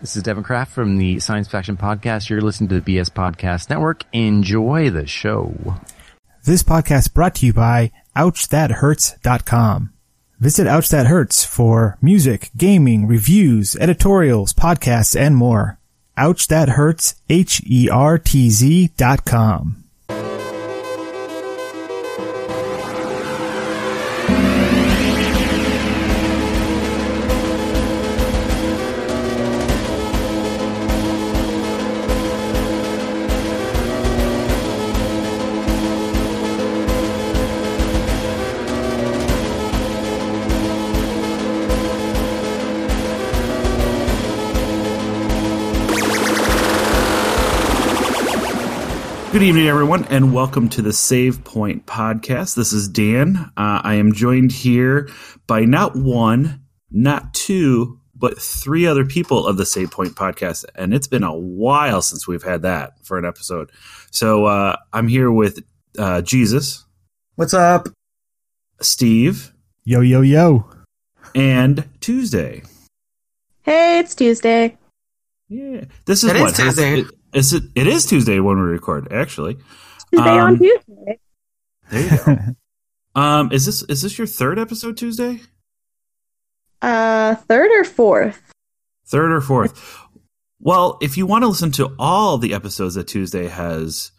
This is Devin Kraft from the Science Faction Podcast. You're listening to the BS Podcast Network. Enjoy the show. This podcast brought to you by OuchThatHertz.com. Visit Ouch That Hertz for music, gaming, reviews, editorials, podcasts, and more. Ouch That Hertz, H-E-R-T-Z dot com. Good evening, everyone, and welcome to the Save Point podcast. This is Dan. Uh, I am joined here by not one, not two, but three other people of the Save Point podcast, and it's been a while since we've had that for an episode. So uh, I'm here with uh, Jesus, What's up? Steve, Yo, yo, yo. and Tuesday. Hey, it's Tuesday. Yeah, this is It is what Tuesday. It, is it, it is Tuesday when we record. Actually, Tuesday Um, on Tuesday. there you go. um, is this is this your third episode Tuesday? Uh, third or fourth? Third or fourth? Well, if you want to listen to all the episodes that Tuesday has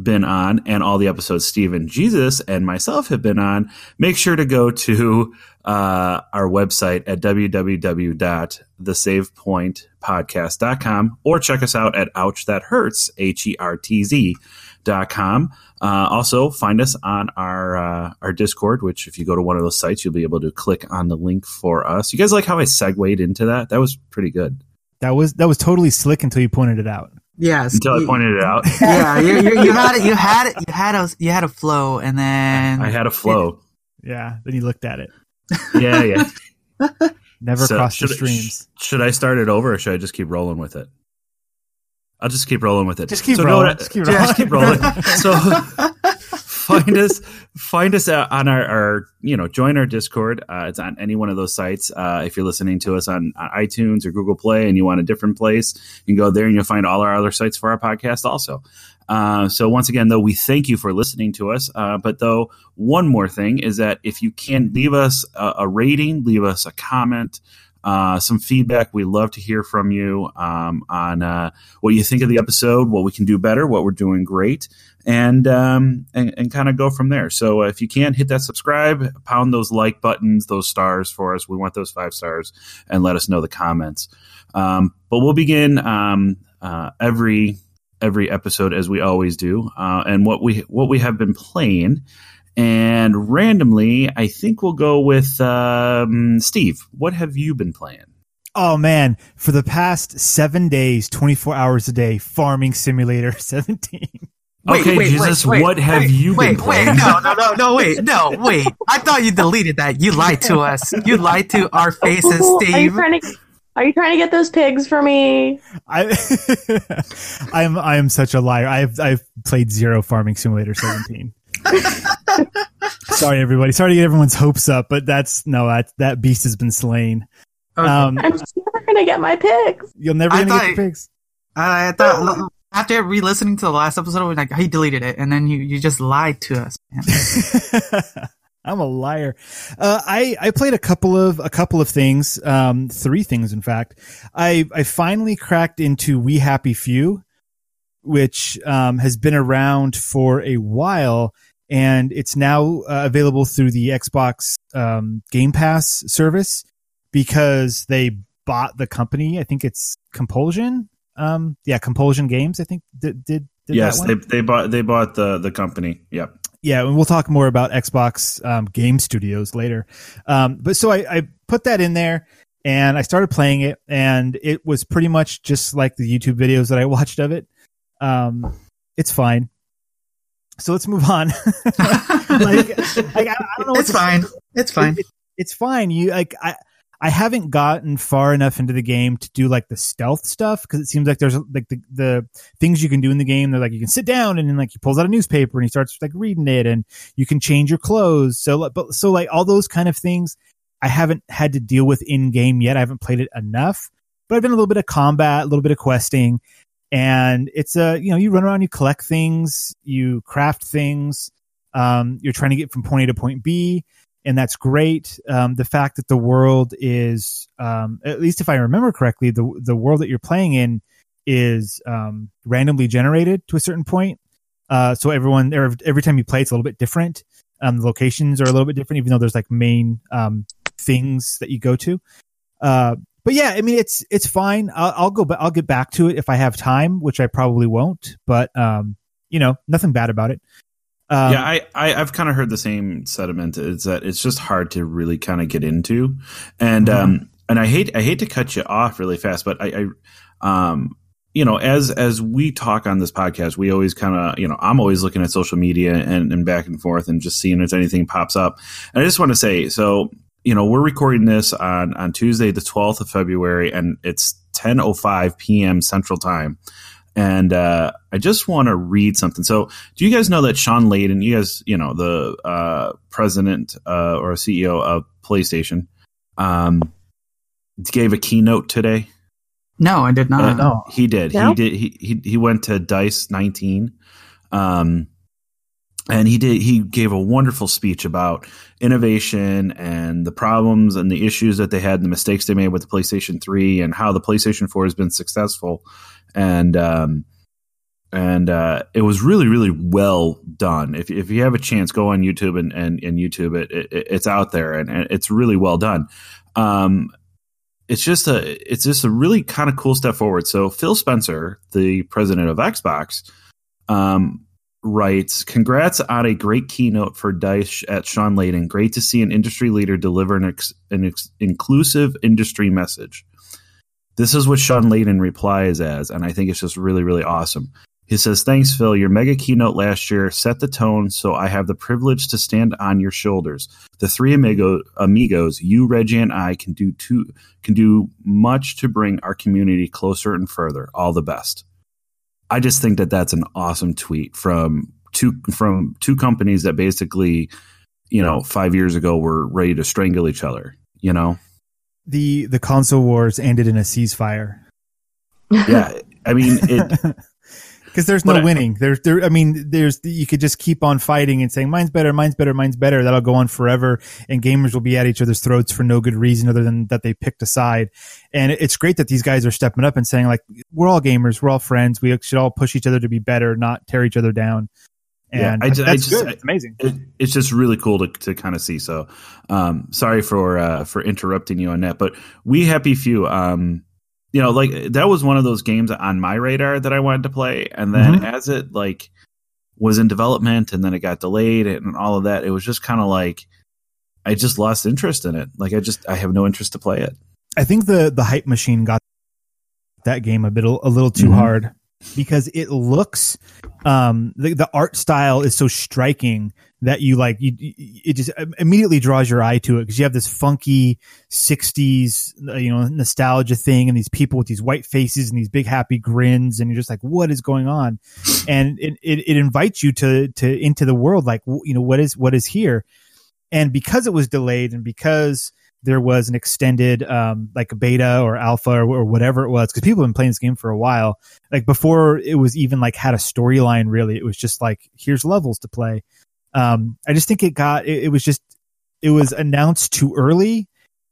been on and all the episodes Steve and Jesus and myself have been on, make sure to go to uh, our website at www.thesavepointpodcast.com or check us out at Ouch H E R T Z dot com. Uh, also, find us on our uh, our Discord, which if you go to one of those sites, you'll be able to click on the link for us. You guys like how I segued into that? That was pretty good That was, that was totally slick until you pointed it out. Yes. until I pointed it out. Yeah, you, you, you had it. You had it. You had a you had a flow, and then I had a flow. Yeah. Then you looked at it. Yeah, yeah. Never So, crossed the should I- streams. Should I start it over or should I just keep rolling with it? I'll just keep rolling with it. Just keep So rolling. to- Just keep yeah, just keep rolling. rolling. so find us, find us on our, our, you know, join our Discord. Uh, it's on any one of those sites. Uh, if you're listening to us on, on iTunes or Google Play and you want a different place, you can go there and you'll find all our other sites for our podcast also. Uh, so once again, though, we thank you for listening to us. Uh, but though, one more thing is that if you can leave us a, a rating, leave us a comment, uh, some feedback. We love to hear from you um, on uh, what you think of the episode, what we can do better, what we're doing great, and um, and, and kind of go from there. So uh, if you can hit that subscribe, pound those like buttons, those stars for us. We want those five stars, and let us know the comments. Um, but we'll begin um, uh, every every episode as we always do, uh, and what we what we have been playing. And randomly, I think we'll go with um, Steve. What have you been playing? Oh man, for the past seven days, 24 hours a day, Farming Simulator 17. Wait, okay, wait, Jesus, wait, wait, what have wait, you wait, been wait, playing? no, no, no, no, wait, no, wait. I thought you deleted that. You lied to us. You lied to our faces, Are you trying to? Are you trying to get those pigs for me? I, I'm, I am such a liar. I've, I've played zero Farming Simulator 17. Sorry, everybody. Sorry to get everyone's hopes up, but that's no, that, that beast has been slain. Okay. Um, I'm never gonna get my pigs. you'll never gonna get your pigs. I thought after re-listening to the last episode, we're like he deleted it, and then you you just lied to us. I'm a liar. Uh, I I played a couple of a couple of things, um, three things in fact. I I finally cracked into We Happy Few, which um, has been around for a while, and it's now uh, available through the Xbox um, Game Pass service because they bought the company. I think it's Compulsion. Um, yeah, Compulsion Games. I think did did, did yes, that they, one? they bought they bought the the company. Yep. yeah, and we'll talk more about Xbox um, Game Studios later. Um, but so I, I put that in there and I started playing it, and it was pretty much just like the YouTube videos that I watched of it. Um, it's fine. So let's move on. like, like, I, I don't know. it's fine. It's fine. It- it's fine. You like I. I haven't gotten far enough into the game to do like the stealth stuff because it seems like there's like the, the things you can do in the game. They're like you can sit down and then like he pulls out a newspaper and he starts like reading it and you can change your clothes. So but so like all those kind of things I haven't had to deal with in game yet. I haven't played it enough, but I've done a little bit of combat, a little bit of questing, and it's a you know you run around, you collect things, you craft things, um, you're trying to get from point A to point B, and that's great. Um, the fact that the world is, um, at least if I remember correctly, the the world that you're playing in is um, randomly generated to a certain point. Uh, so everyone every, time you play, it's a little bit different. Um, the locations are a little bit different, even though there's like main um, things that you go to. Uh, but yeah, I mean, it's it's fine. I'll, I'll go, but I'll get back to it if I have time, which I probably won't. But um, you know, nothing bad about it. Um, yeah, I, I I've kind of heard the same sentiment. Is that it's just hard to really kind of get into, and Mhm. um and I hate I hate to cut you off really fast, but I, I um you know as as we talk on this podcast, we always kind of you know I'm always looking at social media and and back and forth and just seeing if anything pops up. And I just want to say so you know we're recording this on on Tuesday the 12th of February and it's 10:05 p.m. Central Time. And uh, I just want to read something. So, do you guys know that Shawn Layden, you guys, you know, the uh, president uh, or CEO of PlayStation, um, gave a keynote today? No, I did not. Uh, all. He did. No? He did. He, he he went to Dice 19, um, and he did. He gave a wonderful speech about innovation and the problems and the issues that they had, and the mistakes they made with the PlayStation 3, and how the PlayStation 4 has been successful. And um, and uh, it was really really well done. If if you have a chance, go on YouTube and and, and YouTube it, it. It's out there and, and it's really well done. Um, it's just a it's just a really kind of cool step forward. So Phil Spencer, the president of Xbox, um, writes, "Congrats on a great keynote for Dice at Shawn Layden. Great to see an industry leader deliver an, ex, an ex, inclusive industry message." This is what Shawn Layden replies as, and I think it's just really really awesome. He says, Thanks, Phil. Your mega keynote last year set the tone, so I have the privilege to stand on your shoulders. The three amigo, amigos, you, Reggie, and I, can do two, can do much to bring our community closer and further. All the best. I just think that that's an awesome tweet from two from two companies that basically, you know, five years ago were ready to strangle each other. You know, the the console wars ended in a ceasefire. yeah. I mean, it, because there's no But winning. There's there. I mean, there's you could just keep on fighting and saying mine's better, mine's better, mine's better. That'll go on forever, and gamers will be at each other's throats for no good reason other than that they picked a side. And it's great that these guys are stepping up and saying like, we're all gamers, we're all friends, we should all push each other to be better, not tear each other down. Yeah, And I ju- I just- good. It's amazing. it, it's just really cool to, to kind of see. So, um, sorry for uh, for interrupting you on that, but we happy few. Um, you know, like that was one of those games on my radar that I wanted to play, and then Mhm. as it like was in development, and then it got delayed, and all of that, it was just kind of like I just lost interest in it. Like I just I have no interest to play it. I think the the hype machine got that game a bit a little too Mhm. hard because it looks um the, the art style is so striking that you like you it just immediately draws your eye to it because you have this funky 60s uh, you know nostalgia thing and these people with these white faces and these big happy grins and you're just like what is going on? And it, it, it invites you to to into the world like you know what is what is here? And because it was delayed and because there was an extended um like beta or alpha or, or whatever it was because people have been playing this game for a while like before it was even like had a storyline really it was just like here's levels to play um i just think it got it, it was just it was announced too early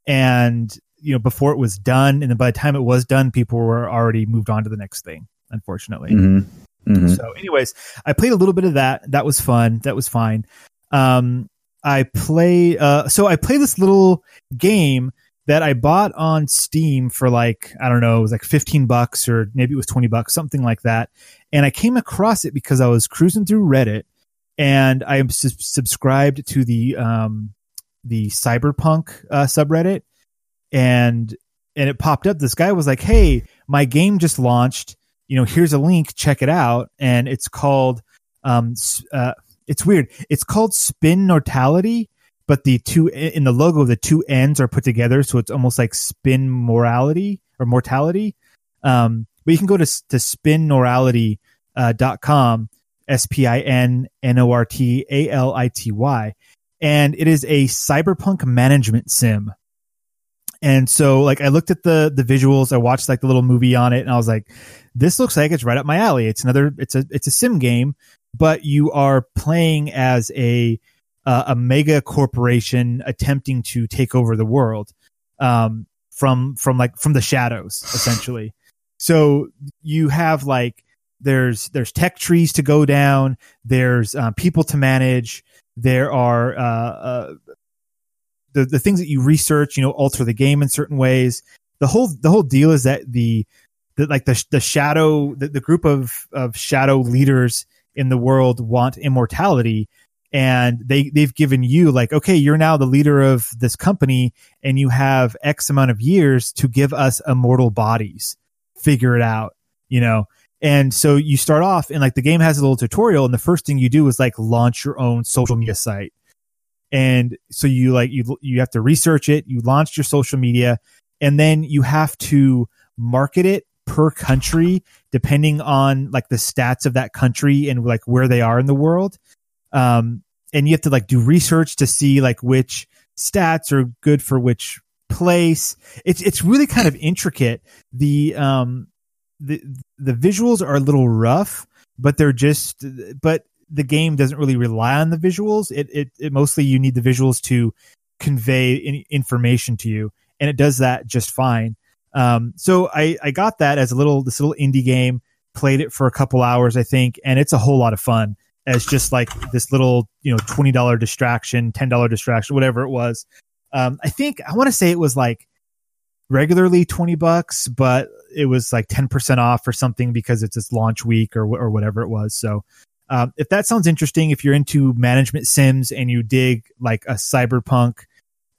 and you know before it was done and then by the time it was done people were already moved on to the next thing unfortunately Mm-hmm. Mm-hmm. so, anyways, I played a little bit of that. That was fun. That was fine. Um, I play. Uh, so I play this little game that I bought on Steam for like I don't know, it was like fifteen bucks or maybe it was twenty bucks, something like that. And I came across it because I was cruising through Reddit, and I am sub- subscribed to the um the Cyberpunk uh, subreddit, and and it popped up. This guy was like, "Hey, my game just launched." you know, here's a link, check it out. And it's called, um, uh, it's weird. It's called Spin Mortality, but the two in the logo, the two ends are put together. So it's almost like spin morality or mortality. Um, but you can go to, to spinnortality, uh, dot com, S P I N N O R T A L I T Y. And it is a cyberpunk management sim. And so like I looked at the the visuals, I watched like the little movie on it and I was like this looks like it's right up my alley. It's another it's a it's a sim game, but you are playing as a uh, a mega corporation attempting to take over the world um from from like from the shadows essentially. So you have like there's there's tech trees to go down, there's uh, people to manage, there are uh, uh, the the things that you research, you know, alter the game in certain ways. The whole the whole deal is that the, the like the the shadow the, the group of of shadow leaders in the world want immortality and they they've given you like okay you're now the leader of this company and you have x amount of years to give us immortal bodies. Figure it out you know? And so you start off and like the game has a little tutorial and the first thing you do is like launch your own social media site. And so you like you you have to research it you launch your social media and then you have to market it per country depending on like the stats of that country and like where they are in the world um and you have to like do research to see like which stats are good for which place it's it's really kind of intricate the um the the visuals are a little rough but they're just but the game doesn't really rely on the visuals. It, it, it mostly you need the visuals to convey in, information to you, and it does that just fine. Um, so I, I got that as a little this little indie game, played it for a couple hours, I think, and it's a whole lot of fun as just like this little you know twenty dollar distraction, ten dollar distraction, whatever it was. Um, I think I want to say it was like regularly 20 bucks, but it was like 10% off or something because it's its launch week or, or whatever it was. So um, if that sounds interesting, if you're into management sims and you dig like a cyberpunk,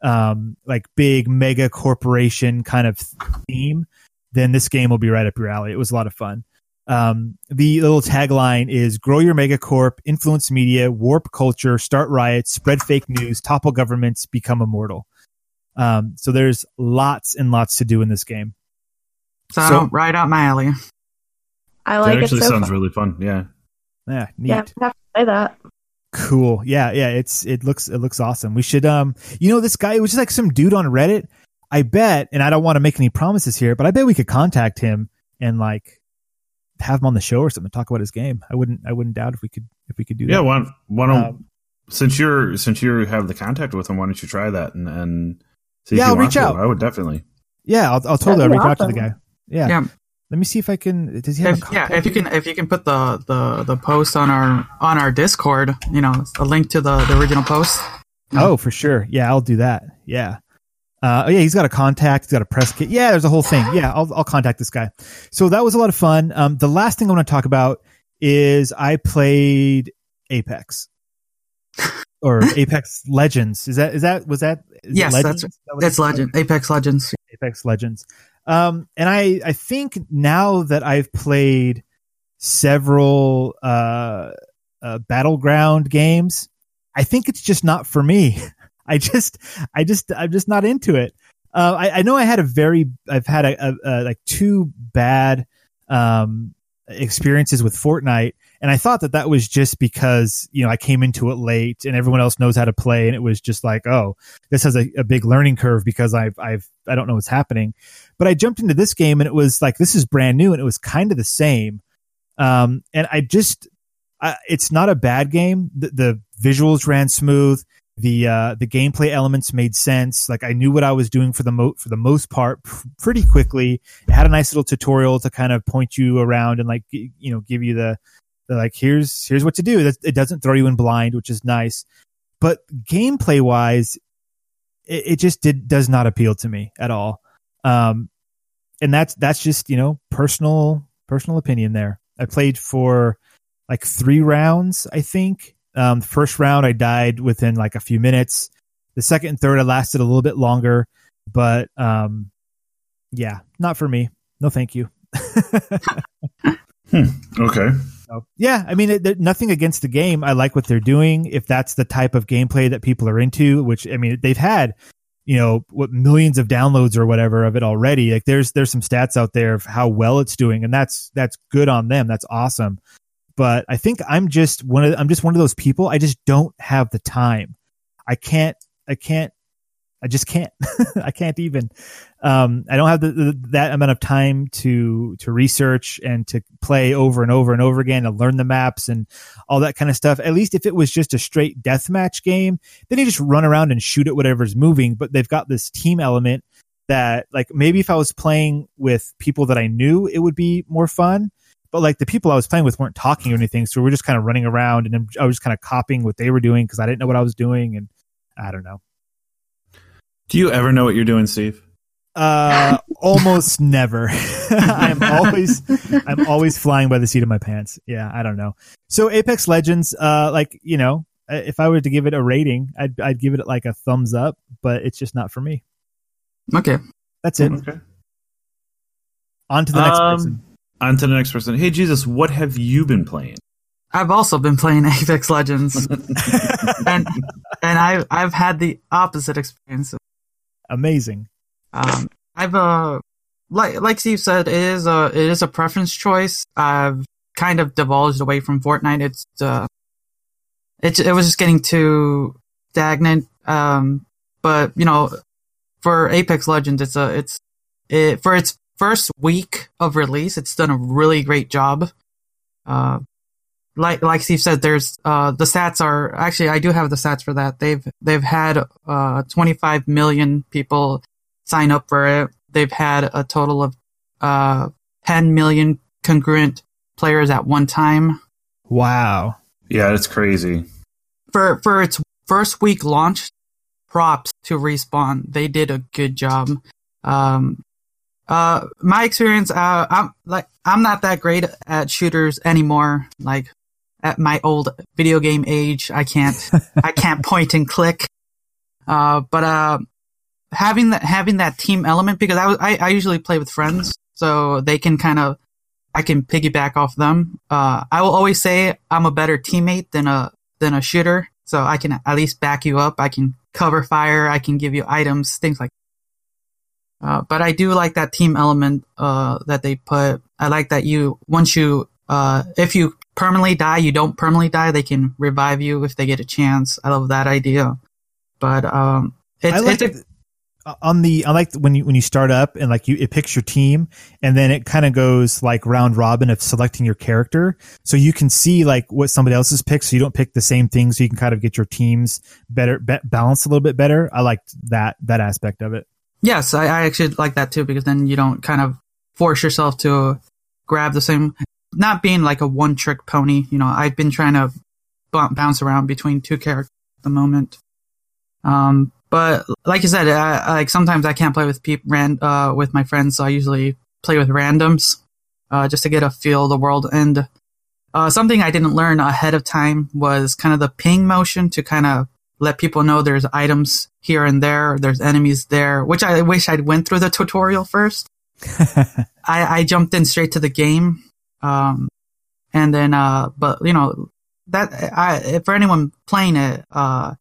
um, like big mega corporation kind of theme, then this game will be right up your alley. It was a lot of fun. Um, the little tagline is grow your megacorp, influence media, warp culture, start riots, spread fake news, topple governments, become immortal. Um, so there's lots and lots to do in this game. So, so right up my alley. I like it. Actually, so sounds far. really fun. Yeah. Yeah, neat. Yeah, I have to play that. Cool. Yeah, yeah. It's it looks it looks awesome. We should um you know this guy it was just like some dude on Reddit. I bet, and I don't want to make any promises here, but I bet we could contact him and like have him on the show or something, talk about his game. I wouldn't I wouldn't doubt if we could if we could do Yeah, that. why, why don't Um, since you're since you have the contact with him, why don't you try that and and see Yeah, if you I'll want reach to. out. I would definitely. Yeah, I'll, I'll totally That'd be reach out to the guy. Yeah. Yeah. Let me see if I can. Does he have If, a yeah, if you can, if you can put the, the, the post on our on our Discord, you know, a link to the, the original post. Oh, for sure. Yeah, I'll do that. Yeah. Uh, oh yeah, he's got a contact. He's got a press kit. Yeah, there's a whole thing. Yeah, I'll I'll contact this guy. So that was a lot of fun. Um, the last thing I want to talk about is I played Apex or Apex Legends. Is that is that was that? Yes, Legends? that's- Is that It's it's? Legend, Apex Legends. Apex Legends. Um, and I, I think now that I've played several, uh, uh, battleground games, I think it's just not for me. I just, I just, I'm just not into it. Uh, I, I know I had a very, I've had a, a, a like two bad, um, experiences with Fortnite. And I thought that that was just because, you know, I came into it late and everyone else knows how to play. And it was just like, oh, this has a, a big learning curve because I've, I've, I don't know what's happening. But I jumped into this game and it was like, this is brand new and it was kind of the same. Um, and I just, I, it's not a bad game. The, the visuals ran smooth. The, uh, the gameplay elements made sense. Like I knew what I was doing for the mo, for the most part pr- pretty quickly. It had a nice little tutorial to kind of point you around and like, g- you know, give you the, the like, here's, here's what to do. It doesn't throw you in blind, which is nice. But gameplay wise, it, it just did does not appeal to me at all. Um, and that's that's just you know personal personal opinion there. I played for like three rounds, I think. Um, the first round I died within like a few minutes. The second and third I lasted a little bit longer, but um, yeah, not for me. No, thank you. Okay. So, yeah, I mean, it, nothing against the game. I like what they're doing. If that's the type of gameplay that people are into, which I mean, they've had, you know, what millions of downloads or whatever of it already. Like, there's there's some stats out there of how well it's doing, and that's that's good on them. That's awesome. But I think I'm just one of I'm just one of those people. I just don't have the time. I can't I can't I just can't. I can't even. Um, I don't have the, the, that amount of time to to research and to play over and over and over again and learn the maps and all that kind of stuff. At least if it was just a straight deathmatch game, then you just run around and shoot at whatever's moving. But they've got this team element that, like, maybe if I was playing with people that I knew, it would be more fun. But like the people I was playing with weren't talking or anything, so we are just kind of running around, and I was just kind of copying what they were doing because I didn't know what I was doing, and I don't know. Do you ever know what you're doing, Steve? Uh, almost never. I'm always, I'm always flying by the seat of my pants. Yeah, I don't know. So Apex Legends, uh, like you know, if I were to give it a rating, I'd I'd give it like a thumbs up, but it's just not for me. Okay. That's it. Okay. On to the next Um, person. On to the next person. Hey, Jesus, what have you been playing? I've also been playing Apex Legends, and and I I've had the opposite experience. Amazing. Um, I've uh like like Steve said, it is a it is a preference choice. I've kind of divulged away from Fortnite. It's uh, it it was just getting too stagnant. Um, but you know, for Apex Legends, it's a it's it for its first week of release, it's done a really great job. Uh, like like Steve said, there's uh the stats are actually I do have the stats for that. They've they've had uh 25 million people sign up for it. They've had a total of uh 10 million congruent players at one time. Wow. Yeah, that's crazy. For for its first week launch, props to Respawn. They did a good job. Um uh my experience uh I'm like I'm not that great at shooters anymore. Like at my old video game age, I can't I can't point and click. Uh but uh having that having that team element because I I, I usually play with friends, so they can kind of I can piggyback off them. Uh, I will always say I'm a better teammate than a than a shooter, so I can at least back you up. I can cover fire. I can give you items, things like. Uh, but I do like that team element uh, that they put. I like that you once you uh, if you permanently die, you don't permanently die. They can revive you if they get a chance. I love that idea. But um, it's, I like it's a, on the I like when you when you start up and like you it picks your team and then it kind of goes like round robin of selecting your character so you can see like what somebody else's picked so you don't pick the same thing so you can kind of get your teams better be, balanced a little bit better. I liked that that aspect of it. Yes, I, I actually like that too because then you don't kind of force yourself to grab the same. Not being like a one trick pony, you know. I've been trying to b- bounce around between two characters at the moment. Um, but like you said, I, like sometimes I can't play with people ran uh, with my friends, so I usually play with randoms uh, just to get a feel of the world. And uh, something I didn't learn ahead of time was kind of the ping motion to kind of let people know there's items here and there, there's enemies there, which I wish I'd went through the tutorial first. I, I jumped in straight to the game. Um, and then, uh, but you know, that, I, for anyone playing it, uh,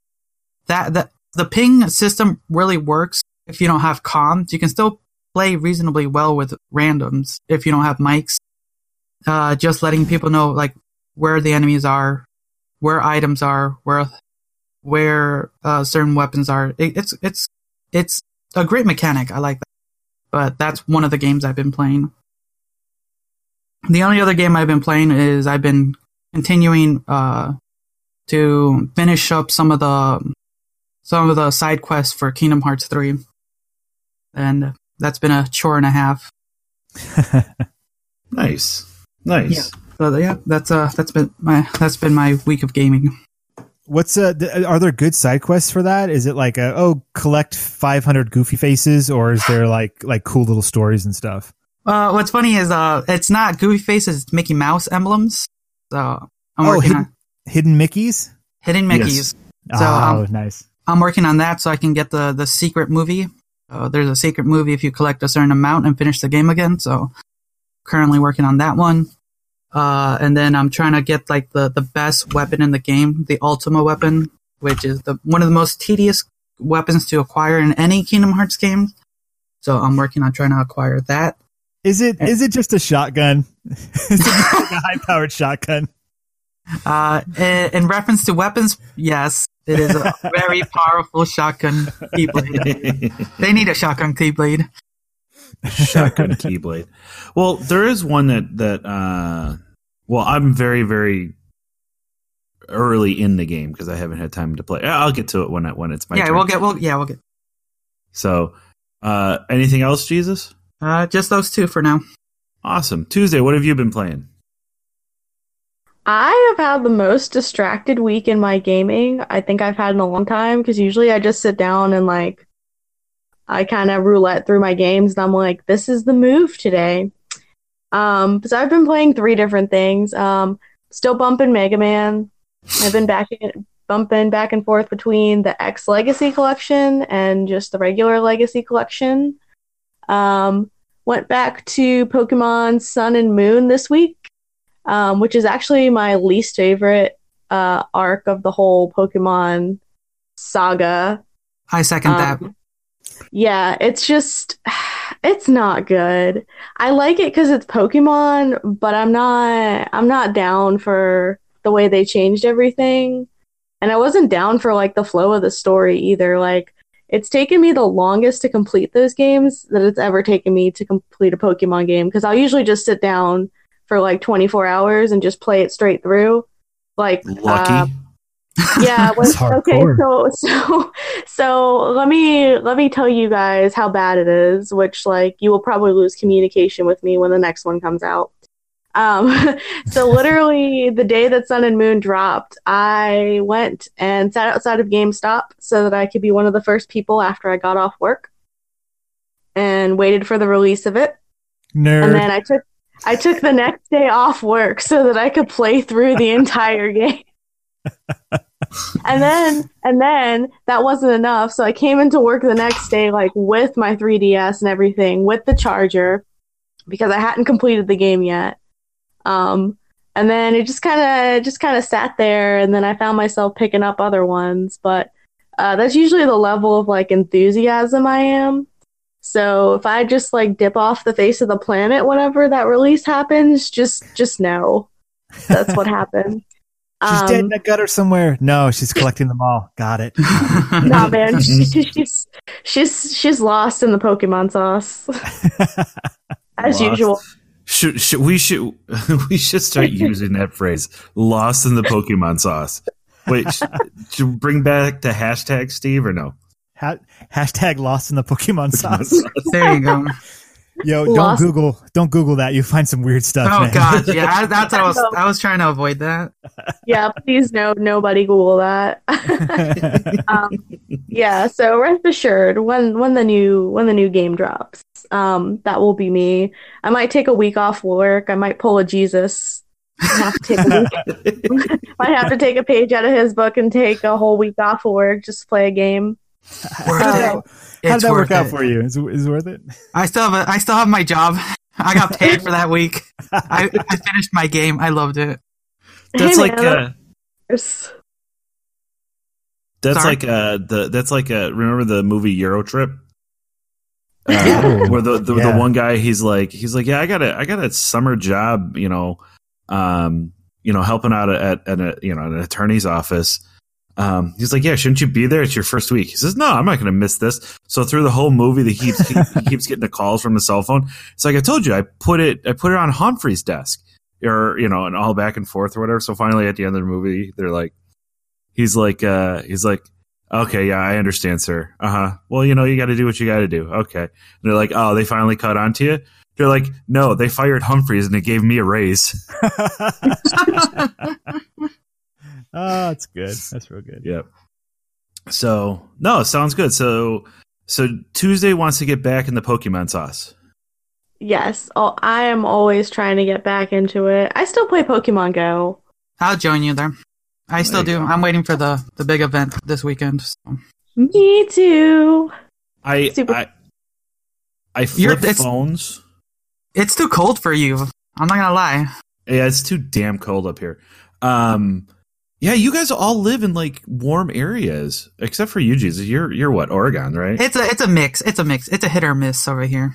that, that, the ping system really works if you don't have comms. You can still play reasonably well with randoms if you don't have mics. Uh, just letting people know, like, where the enemies are, where items are, where, where, uh, certain weapons are. It, it's, it's, it's a great mechanic. I like that. But that's one of the games I've been playing. The only other game I've been playing is I've been continuing uh, to finish up some of the some of the side quests for Kingdom Hearts 3. And that's been a chore and a half. Nice, nice. Yeah. So yeah, that's uh that's been my that's been my week of gaming. What's uh th- are there good side quests for that? Is it like a, oh collect 500 goofy faces or is there like like cool little stories and stuff? Uh what's funny is uh it's not Goofy faces, it's Mickey Mouse emblems. So I'm Oh, working hidden, on hidden Mickeys? hidden Mickeys. So oh, um, nice. I'm working on that so I can get the the secret movie. Uh, there's a secret movie if you collect a certain amount and finish the game again. So currently working on that one. Uh, and then I'm trying to get like the, the best weapon in the game, the Ultima weapon, which is the one of the most tedious weapons to acquire in any Kingdom Hearts game. So I'm working on trying to acquire that. Is it is it just a shotgun? is it just like a high powered shotgun? Uh, in, in reference to weapons, yes, it is a very powerful shotgun keyblade. They need a shotgun keyblade. shotgun keyblade. Well, there is one that that uh well, I'm very very early in the game because I haven't had time to play. I'll get to it when I, when it's my yeah, turn. we'll get. We'll yeah, we'll get. So, uh anything else, Jesus? Uh, just those two for now. Awesome. Tuesday, what have you been playing? I have had the most distracted week in my gaming I think I've had in a long time because usually I just sit down and like I kind of roulette through my games and I'm like, this is the move today. Um, so I've been playing three different things. Um, still bumping Mega Man. I've been back bumping back and forth between the X Legacy collection and just the regular Legacy collection. Um, went back to Pokemon Sun and Moon this week, um, which is actually my least favorite uh, arc of the whole Pokemon saga. I second that. Um, yeah, it's just it's not good. I like it because it's Pokemon, but I'm not I'm not down for the way they changed everything. And I wasn't down for like the flow of the story either. Like it's taken me the longest to complete those games that it's ever taken me to complete a Pokemon game because I'll usually just sit down for like 24 hours and just play it straight through. Like Lucky. uh, yeah well, okay so so so let me let me tell you guys how bad it is which like you will probably lose communication with me when the next one comes out um so literally the day that sun and moon dropped i went and sat outside of gamestop so that i could be one of the first people after i got off work and waited for the release of it. Nerd. and then i took i took the next day off work so that i could play through the entire game. And then and then that wasn't enough. So i came into work the next day like with my 3ds and everything with the charger because i hadn't completed the game yet um and then it just kind of just kind of sat there and then i found myself picking up other ones but uh, that's usually the level of like enthusiasm i am so if i just like dip off the face of the planet whenever that release happens just just know that's what happened she's dead Um, in the gutter somewhere. No, she's collecting them all. Got it. Nah, man, she, she's she's she's lost in the Pokemon sauce as Lost. usual. Should, should we should we should start using that phrase lost in the pokemon sauce wait sh- should bring back the hashtag steve or no Ha- hashtag lost in the Pokemon sauce. there you go. Yo, don't Lost- Google, don't Google that. You find some weird stuff. Oh man. god, yeah, I, that's what I was. I was trying to avoid that. Yeah, please no, nobody Google that. um, yeah, so rest assured, when when the new when the new game drops, um, that will be me. I might take a week off work. I might pull a Jesus. I have to take a week. might have to take a page out of his book and take a whole week off of work just play a game. Worth How did that, It's work worth out it. for you? Is, is it worth it? I still have a, I still have my job. I got paid for that week. I, I finished my game. I loved it. that's Hey, like man, uh that's Sorry? like uh the that's like uh remember the movie euro trip uh, where the the, Yeah. the one guy he's like he's like yeah i got a i got a summer job you know um you know helping out at at a you know an attorney's office um, he's like, yeah, shouldn't you be there? It's your first week. He says, no, I'm not going to miss this. So through the whole movie, he keeps he, he keeps getting the calls from the cell phone. It's like I told you, I put it I put it on Humphrey's desk, or you know, and all back and forth or whatever. So finally, at the end of the movie, they're like, he's like, uh, he's like, okay, yeah, I understand, sir. Uh huh. Well, you know, you got to do what you got to do. Okay. And they're like, oh, they finally caught on to you. They're like, no, they fired Humphreys and it gave me a raise. oh, that's good. That's real good. Yep. So no, sounds good. So so Tuesday wants to get back in the Pokemon sauce. yes, oh, I am always trying to get back into it. I still play Pokemon Go. I'll join you there. I still do. I'm waiting for the the big event this weekend. So. Me too. I Super- I I You're- flip it's- phones. It's too cold for you. I'm not gonna lie. Yeah, it's too damn cold up here. Um yeah, you guys all live in like warm areas, except for you, Jesus. You're you're what Oregon, right? It's a it's a mix. It's a mix. It's a hit or miss over here.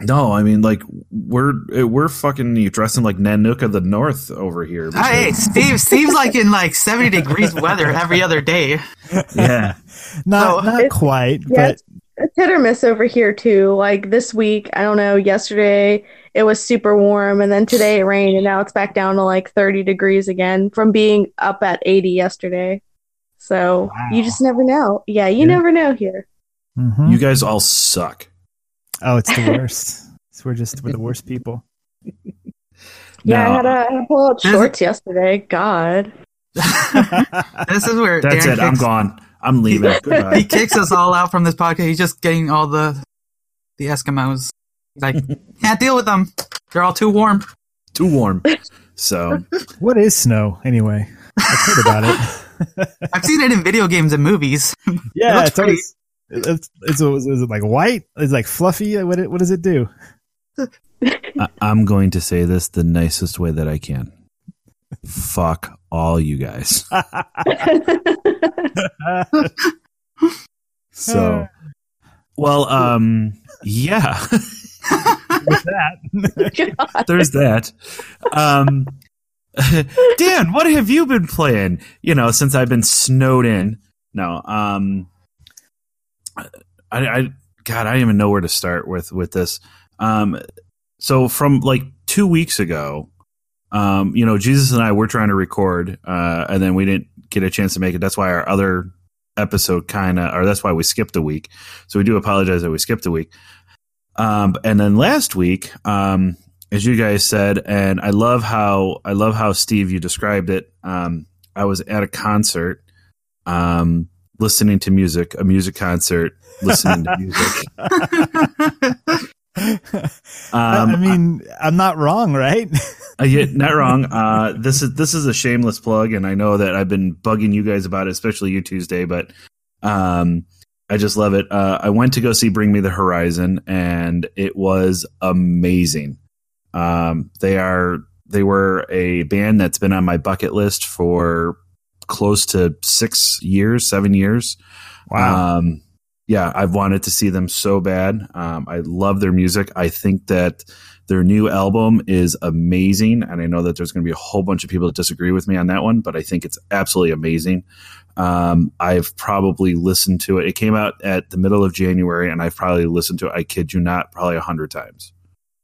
No, I mean like we're we're fucking you dressing like Nanook of the North over here. Hey, Steve, Steve's like in like 70 degrees weather every other day. yeah, Not So- not quite, Yeah, but it's, it's hit or miss over here too. Like this week, I don't know. Yesterday it was super warm, and then today it rained, and now it's back down to like 30 degrees again from being up at 80 yesterday. So you just never know. Yeah, you Yeah. never know here. Mhm. you guys all suck. Oh, it's the worst. So we're just we're the worst people. Yeah, No, I had to, I had to pull out shorts yesterday. God. This is where that's Darren it. I'm gone. I'm leaving. he Goodbye. kicks us all out from this podcast. He's just getting all the the Eskimos. He's like, can't deal with them. They're all too warm. Too warm. So What is snow anyway? I've heard about it. I've seen it in video games and movies. yeah, looks it's always it's, it's, is it like white? Is it like fluffy? What it, what does it do? I- I'm going to say this the nicest way that I can. Fuck all you guys. So, well, um, yeah. With that, there's that. Um, Dan, what have you been playing? You know, since I've been snowed in. No, um, I, I, God, I don't even know where to start with with this. Um, so from like two weeks ago, um, you know, Jesus and I were trying to record, uh, and then we didn't get a chance to make it. That's why our other episode kind of, or that's why we skipped a week. So we do apologize that we skipped a week. Um, and then last week, um, as you guys said, and I love how I love how Steve you described it. Um, I was at a concert, um, listening to music, a music concert, listening to music. I, Um, I mean, I'm not wrong, right? Uh, yeah, not wrong. Uh, this is this is a shameless plug, and I know that I've been bugging you guys about it, especially you Tuesday. But um, I just love it. Uh, I went to go see Bring Me the Horizon, and it was amazing. Um, they are they were a band that's been on my bucket list for close to six years, seven years. Um, yeah, I've wanted to see them so bad. Um, I love their music. I think that their new album is amazing. And I know that there's going to be a whole bunch of people that disagree with me on that one, but I think it's absolutely amazing. Um, I've probably listened to it. It came out at the middle of January, and I've probably listened to it, I kid you not, probably a hundred times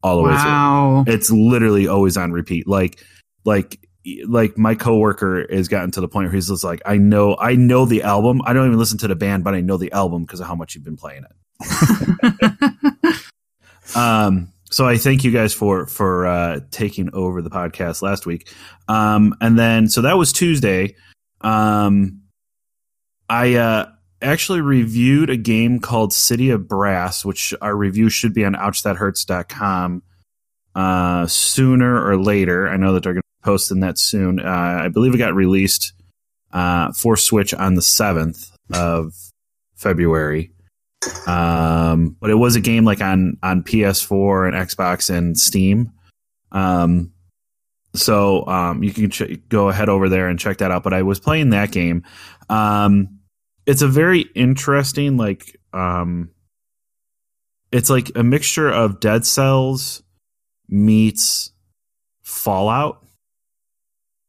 all the way through it's literally always on repeat like like like my coworker has gotten to the point where he's just like i know i know the album. I don't even listen to the band but i know the album because of how much you've been playing it. Um so i thank you guys for for uh taking over the podcast last week. Um and then so that was tuesday. Um i uh actually reviewed a game called city of brass which our review should be on ouchthathertz.com uh, sooner or later. I know that they're going posting that soon. Uh, I believe it got released uh, for Switch on the 7th of February. Um, but it was a game like on, on PS4 and Xbox and Steam. Um, so um, you can ch- go ahead over there and check that out. But I was playing that game. Um, it's a very interesting, like, um, it's like a mixture of Dead Cells meets Fallout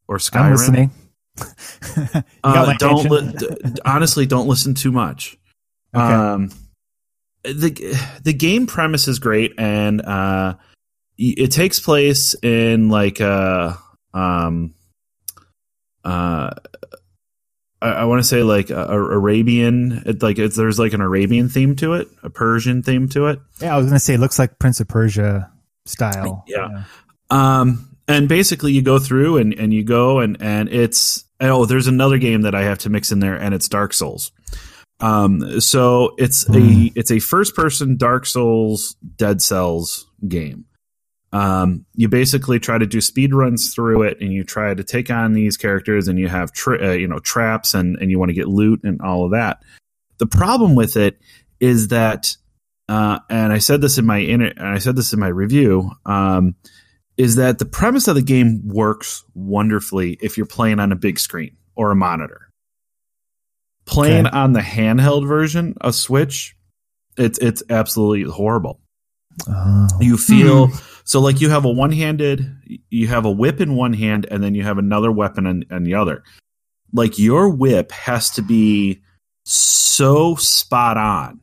or Skyrim. I'm listening. Uh, don't li- honestly don't listen too much. Okay. Um, the the game premise is great, and uh, it takes place in like a um uh. I, I want to say like a, a Arabian, it, like it's, there's like an Arabian theme to it, a Persian theme to it. yeah, I was gonna say it looks like Prince of Persia style. Yeah. Um, and basically you go through and, and you go and, and it's, oh, there's another game that I have to mix in there and it's Dark Souls. Um, so it's a, it's a first person Dark Souls Dead Cells game. Um, you basically try to do speed runs through it and you try to take on these characters and you have, tra- uh, you know, traps and, and you want to get loot and all of that. The problem with it is that uh, and I said this in my inter- and I said this in my review, um, is that the premise of the game works wonderfully if you're playing on a big screen or a monitor. Playing Okay. on the handheld version of Switch, it's it's absolutely horrible. Oh. You feel so like you have a one-handed, you have a whip in one hand, and then you have another weapon in, in the other. Like your whip has to be so spot on,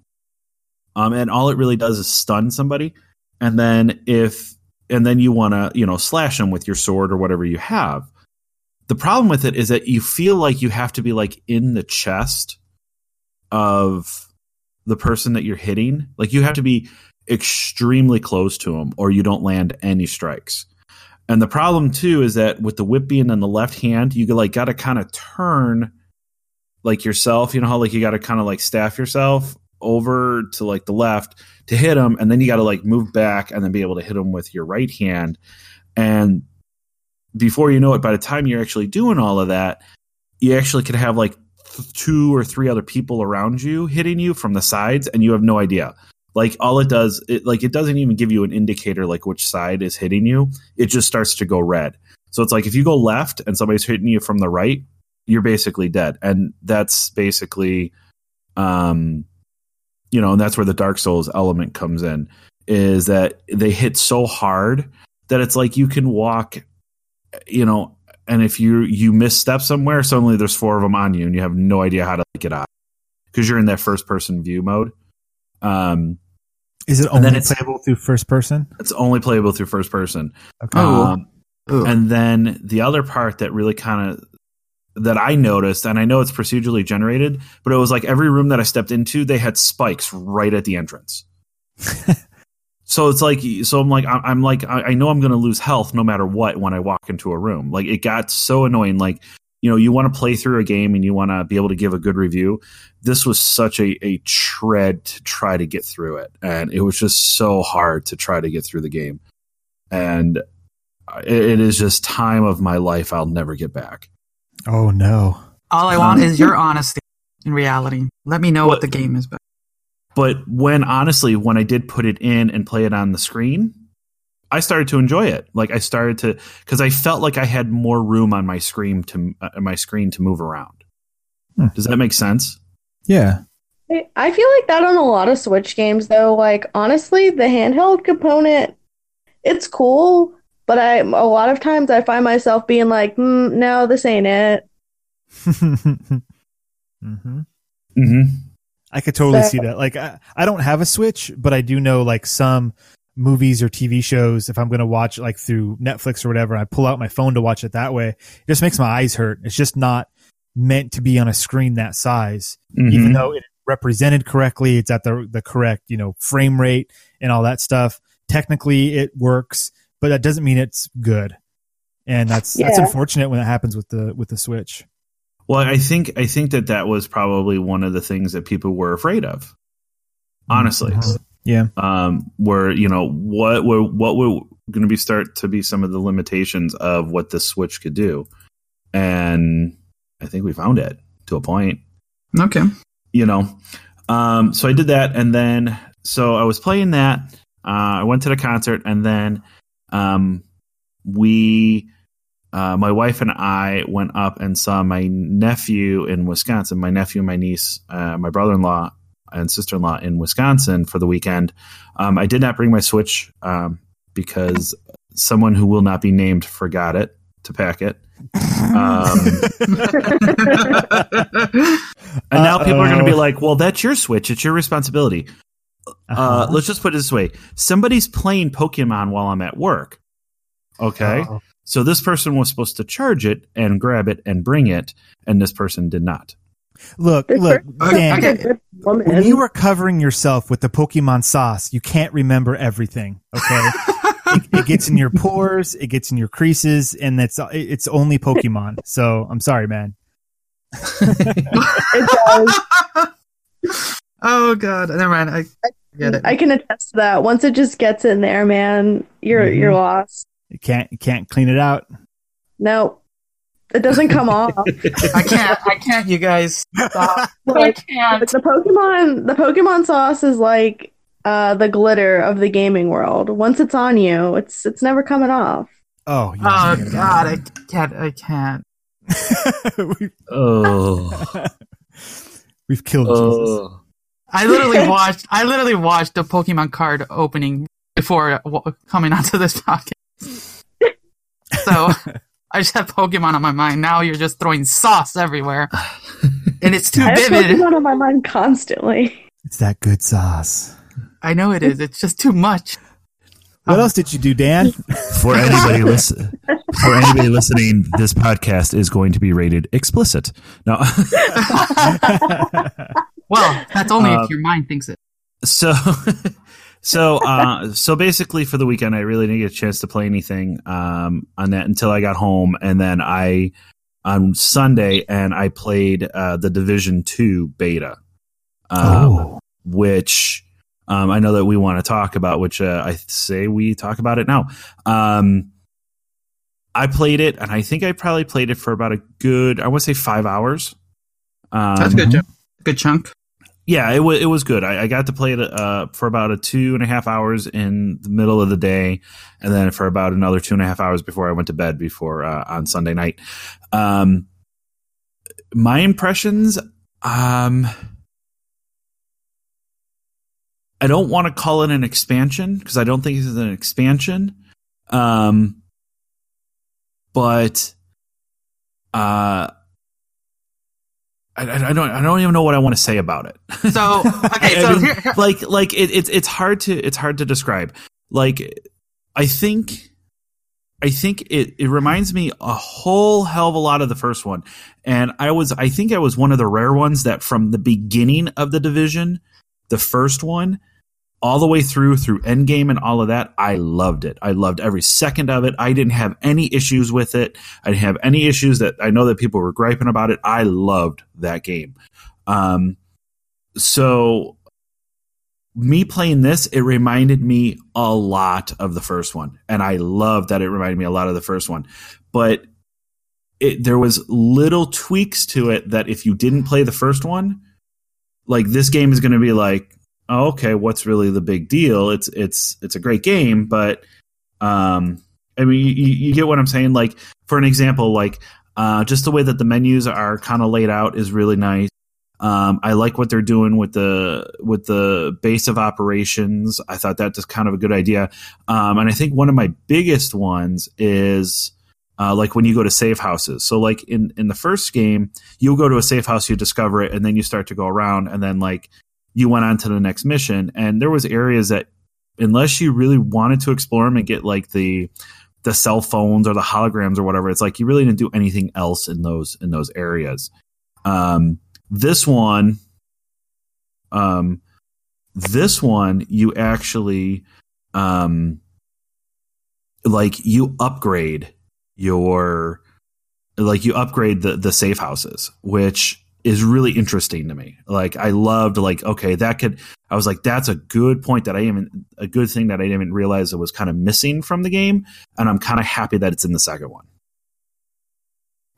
um, and all it really does is stun somebody. And then if and then you want to you know slash them with your sword or whatever you have. The problem with it is that you feel like you have to be like in the chest of the person that you're hitting. Like you have to be extremely close to them or you don't land any strikes. And the problem too is that with the whip being in the left hand, you like got to kind of turn like yourself, you know how like you got to kind of like staff yourself over to like the left to hit them and then you got to like move back and then be able to hit them with your right hand. And before you know it by the time you're actually doing all of that, you actually could have like two or three other people around you hitting you from the sides and you have no idea. Like all it does it like it doesn't even give you an indicator like which side is hitting you. It just starts to go red. So it's like if you go left and somebody's hitting you from the right you're basically dead. And that's basically um you know and that's where the dark souls element comes in is that they hit so hard that it's like you can walk you know and if you you misstep somewhere suddenly there's four of them on you and you have no idea how to get out because you're in that first person view mode um Is it And only then it's- playable through first person? it's only playable through first person Okay. Oh. um, and then the other part that really kind of that I noticed, and I know it's procedurally generated, but it was like every room that I stepped into, they had spikes right at the entrance. so it's like, so I'm like, I'm like, I I know I'm going to lose health no matter what when I walk into a room. Like it got so annoying. Like, you know, you want to play through a game and you want to be able to give a good review. This was such a, a tread to try to get through it. And it was just so hard to try to get through the game. And uh, it, it is just time of my life I'll never get back. Oh no. All I want is your honesty in reality. Let me know what, What- the game is. But But when honestly, when I did put it in and play it on the screen, I started to enjoy it. Like I started to because I felt like I had more room on my screen to uh, my screen to move around. Hmm. Does that make sense? Yeah. I- I feel like that on a lot of Switch games, though. Like, honestly, the handheld component, it's cool, but I a lot of times I find myself being like, mm, no, this ain't it. hmm Mm-hmm. I could totally So- see that. Like, I, I don't have a Switch, but I do know like some movies or TV shows. If I'm going to watch like through Netflix or whatever, I pull out my phone to watch it that way. It just makes my eyes hurt. It's just not meant to be on a screen that size, Mm-hmm. even though it's represented correctly. It's at the the correct you know frame rate and all that stuff. Technically, it works, but that doesn't mean it's good. And that's that's unfortunate when it happens with the with the Switch. Well, I think I think that that was probably one of the things that people were afraid of. Honestly, Mhm. Yeah. um, where you know what were what were going to be start to be some of the limitations of what the Switch could do, and I think we found it to a point. okay, You know, um, so I did that, and then so I was playing that. Uh, I went to the concert, and then um, we. Uh, my wife and I went up and saw my nephew in Wisconsin. My nephew, and my niece, uh, my brother-in-law, and sister-in-law in Wisconsin for the weekend. Um, I did not bring my Switch um, because someone who will not be named forgot it to pack it. Um, and now people are going to be like, "Well, that's your Switch. It's your responsibility." Uh, Uh-huh. let's just put it this way: somebody's playing Pokemon while I'm at work. Okay, Uh-oh. so this person was supposed to charge it and grab it and bring it, and this person did not. Look, Good look, for- Dan. Okay. When you are covering yourself with the Pokemon sauce, you can't remember everything. Okay, it, it gets in your pores, it gets in your creases, and it's it's only Pokemon. So I'm sorry, man. It does. oh god, never mind. I get it. I can attest to that. Once it just gets in there, man, you're Mhm. you're lost. You can't you can't clean it out. No, it doesn't come off. I can't. I can't. You guys. Stop. I can't. the Pokemon, the Pokemon sauce is like uh, the glitter of the gaming world. Once it's on you, it's it's never coming off. Oh, Oh god, I can't. I can't. we've, Oh, we've killed Jesus. I literally watched. I literally watched the Pokemon card opening before w- coming onto this podcast. so I just have Pokemon on my mind. Now you're just throwing sauce everywhere, and it's too I have vivid. Pokemon on my mind constantly. It's that good sauce. I know it is. It's just too much. What else did you do, Dan? For anybody listen, for anybody listening, this podcast is going to be rated explicit. No, Well, that's only Uh, if your mind thinks it. so so uh so basically for the weekend i really didn't get a chance to play anything um on that until i got home and then i on sunday and i played uh the division 2 beta um, oh, which um i know that we want to talk about which uh, i say we talk about it now um i played it and i think i probably played it for about a good i want to say five hours um, That's good. Jim. Good chunk. yeah, it was it was good. I, I got to play it uh, for about a two and a half hours in the middle of the day, and then for about another two and a half hours before I went to bed before uh, on Sunday night. Um, my impressions, um, I don't want to call it an expansion because I don't think it's an expansion. Um, but uh, I, I don't I don't even know what I want to say about it. So okay, I so mean, here, here- like like it, it's it's hard to it's hard to describe. Like I think I think it it reminds me a whole hell of a lot of the first one. And I was I think I was one of the rare ones that from the beginning of the division, the first one, all the way through through Endgame and all of that, I loved it. I loved every second of it. I didn't have any issues with it. I didn't have any issues that I know that people were griping about it. I loved that game. Um, so me playing this, it reminded me a lot of the first one, and I love that it reminded me a lot of the first one. But it, there was little tweaks to it that if you didn't play the first one, like this game is going to be like, oh, okay, what's really the big deal? It's it's it's a great game, but um, I mean, you, you get what I'm saying. Like for an example, like uh, just the way that the menus are kind of laid out is really nice. Um, I like what they're doing with the with the base of operations. I thought that was kind of a good idea. Um, and I think one of my biggest ones is uh, like when you go to safe houses. So like in in the first game, you'll go to a safe house, you discover it, and then you start to go around, and then like you went on to the next mission, and there was areas that unless you really wanted to explore them and get like the the cell phones or the holograms or whatever, it's like you really didn't do anything else in those in those areas. Um, this one, um, this one, you actually, um, like you upgrade your, like you upgrade the the safe houses, which is really interesting to me. Like I loved, like okay, that could. I was like, that's a good point that I even a good thing that I didn't even realize it was kind of missing from the game, and I'm kind of happy that it's in the second one.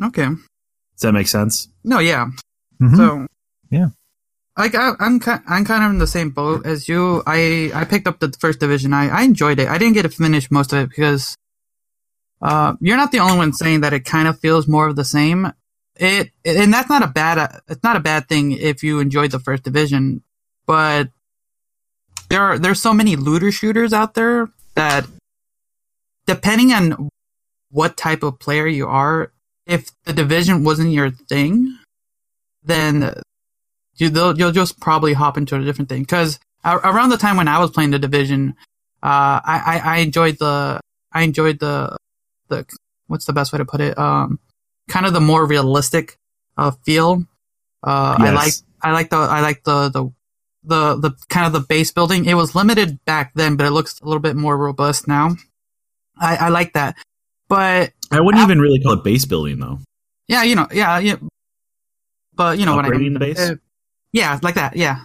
okay. Does that make sense? No, yeah. Mhm. So Yeah. like I, I'm I'm kind of in the same boat as you. I I picked up the first division. I I enjoyed it. I didn't get to finish most of it because uh you're not the only one saying that it kind of feels more of the same. It and that's not a bad it's not a bad thing if you enjoyed the first division, but there are there's so many looter shooters out there that depending on what type of player you are, if the division wasn't your thing, then you you'll just probably hop into a different thing. Because around the time when I was playing the division, uh, I, I I enjoyed the I enjoyed the the what's the best way to put it? Um, kind of the more realistic uh feel. Uh, I like I like the I like the the the the kind of the base building. It was limited back then, but it looks a little bit more robust now. I, I like that, but I wouldn't App- even really call it base building though. yeah, you know, yeah, yeah. But you know what I mean. the base? Uh, yeah, like that. Yeah.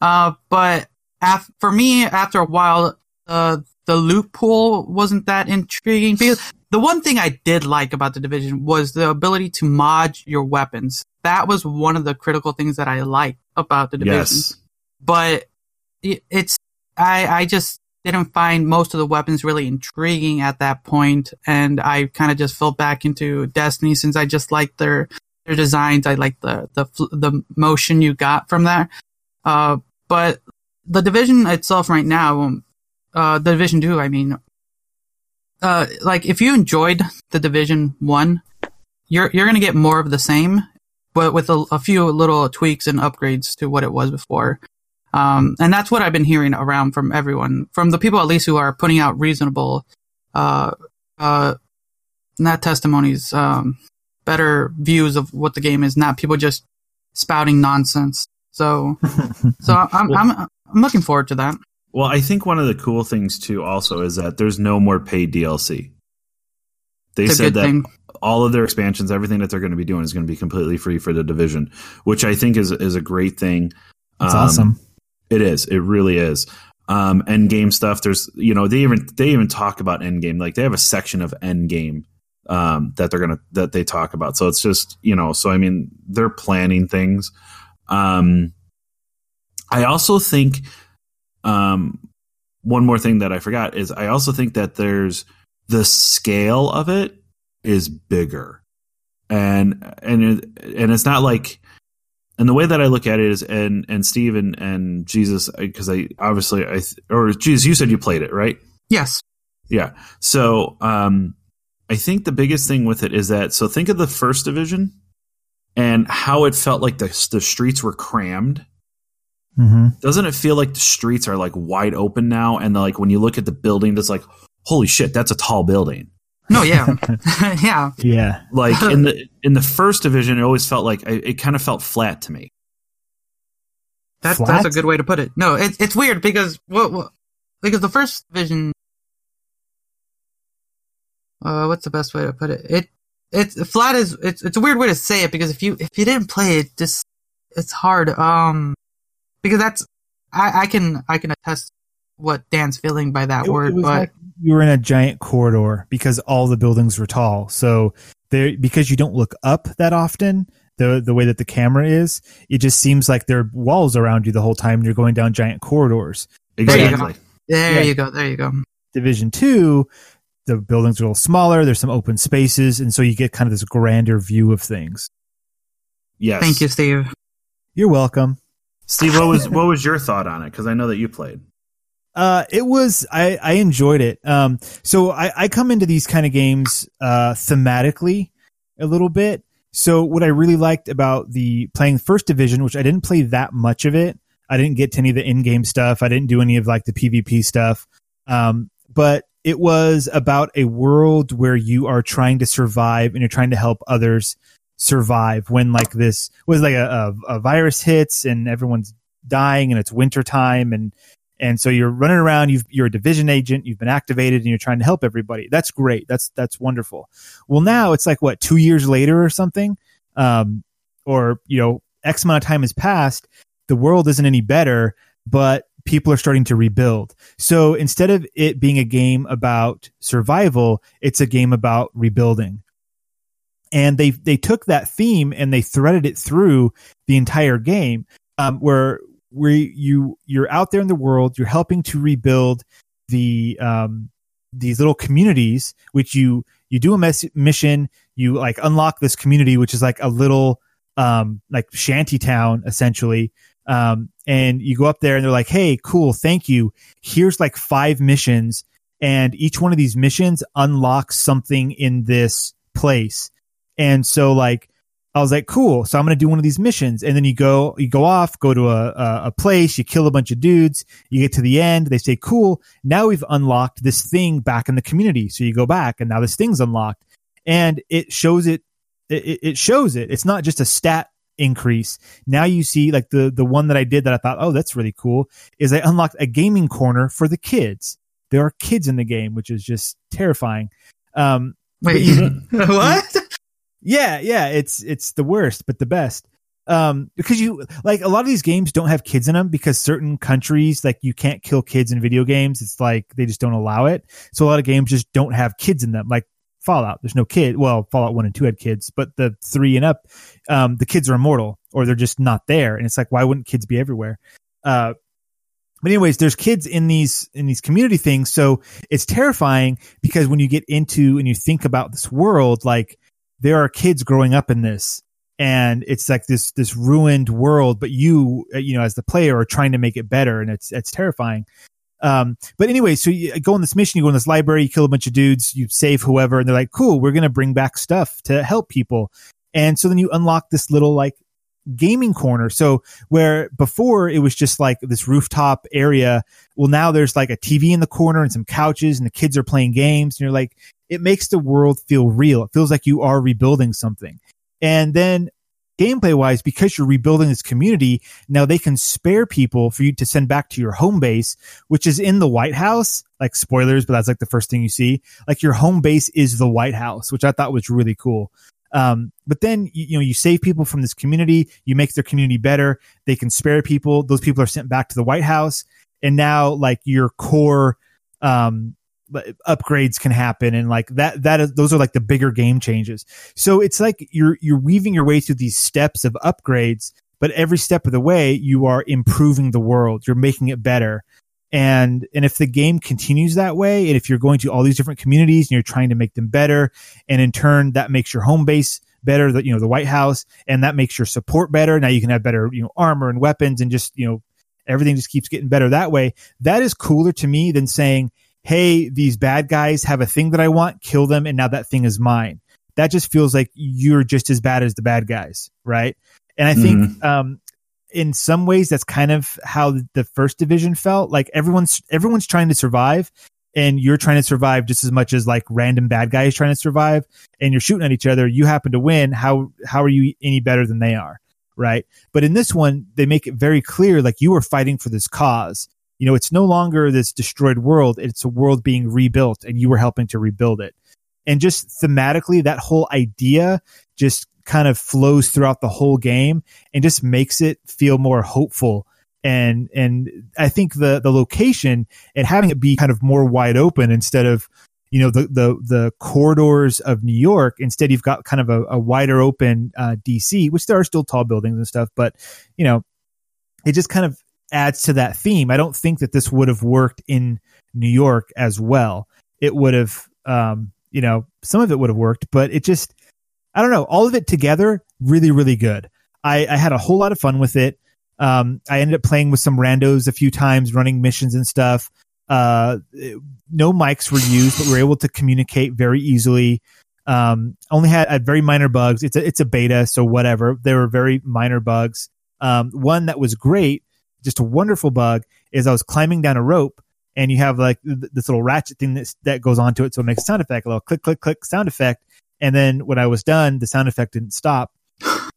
Uh, but af- for me, after a while, uh, the loot pool wasn't that intriguing because the one thing I did like about the division was the ability to mod your weapons. That was one of the critical things that I liked about the division Yes. but it's I I just didn't find most of the weapons really intriguing at that point, and I kind of just fell back into Destiny since I just liked their their designs. I liked the the the motion you got from that. Uh, but the division itself right now, uh, the Division Two, I mean, uh, like if you enjoyed the Division One, you're you're gonna get more of the same, but with a, a few little tweaks and upgrades to what it was before. Um, and that's what I've been hearing around from everyone, from the people at least who are putting out reasonable, uh, uh, not testimonies, um, better views of what the game is, not people just spouting nonsense. So, so I'm, I'm, I'm looking forward to that. Well, I think one of the cool things too also is that there's no more paid DLC. They It's said that thing. all of their expansions, everything that they're going to be doing is going to be completely free for the division, which I think is is a great thing. It's Um, awesome. It is. It really is. Um, end game stuff. There's, you know, they even they even talk about end game. Like they have a section of end game um, that they're gonna that they talk about. So it's just, you know, so I mean, they're planning things. Um, I also think, um, one more thing that I forgot is I also think that there's the scale of it is bigger, and and it, and it's not like and the way that I look at it is, and and Steve and, and Jesus, because I obviously I or Jesus, you said you played it, right? Yes. Yeah. So um, I think the biggest thing with it is that so think of the first division and how it felt like the the streets were crammed. Hmm Doesn't it feel like the streets are like wide open now? And like when you look at the building, it's like, holy shit, that's a tall building. No, yeah. yeah. Yeah. Like in the in the first division, it always felt like it, it kind of felt flat to me. That, Flat? that's a good way to put it. No, it, it's weird because what, what because the first vision. Uh, what's the best way to put it? It it's flat is it's it's a weird way to say it because if you if you didn't play it, just it's hard. Um, because that's I I can I can attest what Dan's feeling by that It- word, it was but like you were in a giant corridor because all the buildings were tall. So there, because you don't look up that often, the the way that the camera is, it just seems like there are walls around you the whole time. and You're going down giant corridors. you go. Exactly. there Yeah. you go, there you go. Division two, the buildings are a little smaller. There's some open spaces, and so you get kind of this grander view of things. Yes. Thank you, Steve. You're welcome. Steve. What was what was your thought on it? Because I know that you played. Uh, it was I, I enjoyed it. Um, so I, I come into these kind of games uh, thematically a little bit. So what I really liked about the playing First Division, which I didn't play that much of it, I didn't get to any of the in-game stuff. I didn't do any of like the PvP stuff. Um, but it was about a world where you are trying to survive and you're trying to help others survive when like this was like a, a, a virus hits and everyone's dying and it's winter time and and so you're running around you've, you're a division agent you've been activated and you're trying to help everybody. That's great. That's that's wonderful. Well now it's like what two years later or something um, or you know x amount of time has passed the world isn't any better but people are starting to rebuild. So instead of it being a game about survival it's a game about rebuilding and they they took that theme and they threaded it through the entire game um, where where you you're out there in the world you're helping to rebuild the um, these little communities which you you do a mission you like unlock this community which is like a little um, like shanty town essentially. Um, and you go up there and they're like hey cool thank you. Here's like five missions and each one of these missions unlocks something in this place and so like I was like, cool. So I'm going to do one of these missions. And then you go, you go off, go to a, a, a place, you kill a bunch of dudes, you get to the end. They say, cool. Now we've unlocked this thing back in the community. So you go back and now this thing's unlocked and it shows it, it, it shows it. It's not just a stat increase. Now you see like the, the one that I did that I thought, oh, that's really cool is I unlocked a gaming corner for the kids. There are kids in the game, which is just terrifying. Um, Wait, what? Yeah, yeah, it's it's the worst, but the best. Um, because you like a lot of these games don't have kids in them because certain countries like you can't kill kids in video games. It's like they just don't allow it. So a lot of games just don't have kids in them. Like Fallout, there's no kid. Well, Fallout one and two had kids, but the three and up, um, the kids are immortal or they're just not there. And it's like, why wouldn't kids be everywhere? Uh, but anyways, there's kids in these in these community things, so it's terrifying because when you get into and you think about this world, like there are kids growing up in this and it's like this this ruined world but you uh, you know as the player are trying to make it better and it's it's terrifying Um, but anyway, so you go on this mission, you go in this library, you kill a bunch of dudes, you save whoever, and they're like, cool, we're to bring back stuff to help people. And so then you unlock this little like gaming corner. So where before it was just like this rooftop area, well, now there's like a TV in the corner and some couches and the kids are playing games. And you're like, it makes the world feel real. It feels like you are rebuilding something. And then gameplay wise, because you're rebuilding this community, now they can spare people for you to send back to your home base, which is in the White House. Like spoilers, but that's like the first thing you see. Like your home base is the White House, which I thought was really cool. Um, but then you, you know you save people from this community, you make their community better. They can spare people; those people are sent back to the White House, and now like your core um, upgrades can happen, and like that that is those are like the bigger game changes. So it's like you're you're weaving your way through these steps of upgrades, but every step of the way you are improving the world. You're making it better. And, and if the game continues that way, and if you're going to all these different communities and you're trying to make them better, and in turn that makes your home base better, that you know, the White House, and that makes your support better. Now you can have better, you know, armor and weapons and just, you know, everything just keeps getting better that way. That is cooler to me than saying, Hey, these bad guys have a thing that I want, kill them. And now that thing is mine. That just feels like you're just as bad as the bad guys. Right. And I think, mm-hmm. um, in some ways that's kind of how the first division felt like everyone's everyone's trying to survive and you're trying to survive just as much as like random bad guys trying to survive and you're shooting at each other you happen to win how how are you any better than they are right but in this one they make it very clear like you are fighting for this cause you know it's no longer this destroyed world it's a world being rebuilt and you were helping to rebuild it and just thematically that whole idea just kind of flows throughout the whole game and just makes it feel more hopeful and and I think the the location and having it be kind of more wide open instead of you know the the the corridors of New York. Instead, you've got kind of a, a wider open uh, DC, which there are still tall buildings and stuff, but you know it just kind of adds to that theme. I don't think that this would have worked in New York as well. It would have, um, you know, some of it would have worked, but it just I don't know, all of it together, really, really good. I, I had a whole lot of fun with it. Um, I ended up playing with some randos a few times, running missions and stuff. Uh, no mics were used, but we were able to communicate very easily. Um, only had, had very minor bugs. It's a, it's a beta, so whatever. There were very minor bugs. Um, one that was great, just a wonderful bug, is I was climbing down a rope and you have like this little ratchet thing that, that goes onto it. So it makes a sound effect, a little click, click, click sound effect. And then when I was done, the sound effect didn't stop.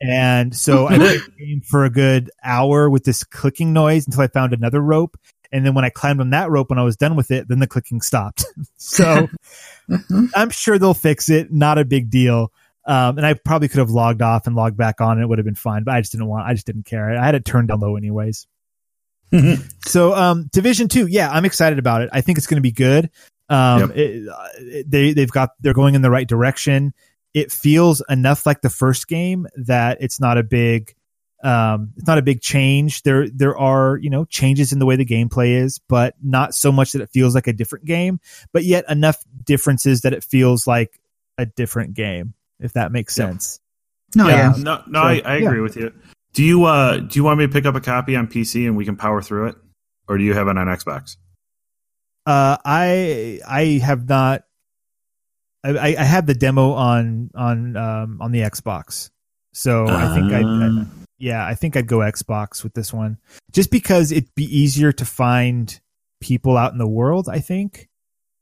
And so I played for a good hour with this clicking noise until I found another rope. And then when I climbed on that rope, when I was done with it, then the clicking stopped. so mm-hmm. I'm sure they'll fix it. Not a big deal. Um, and I probably could have logged off and logged back on and it would have been fine, but I just didn't want, I just didn't care. I had it turned down low anyways. Mm-hmm. So, um, division two, yeah, I'm excited about it. I think it's going to be good. Um, yep. it, they they've got they're going in the right direction. It feels enough like the first game that it's not a big um, it's not a big change. There there are you know changes in the way the gameplay is, but not so much that it feels like a different game. But yet enough differences that it feels like a different game. If that makes sense. No, yeah, yeah. no, no. So, I, I, agree yeah. with you. Do you uh do you want me to pick up a copy on PC and we can power through it, or do you have it on Xbox? Uh, I I have not. I, I had the demo on on um, on the Xbox, so uh, I think I, I ah. yeah I think I'd go Xbox with this one just because it'd be easier to find people out in the world. I think.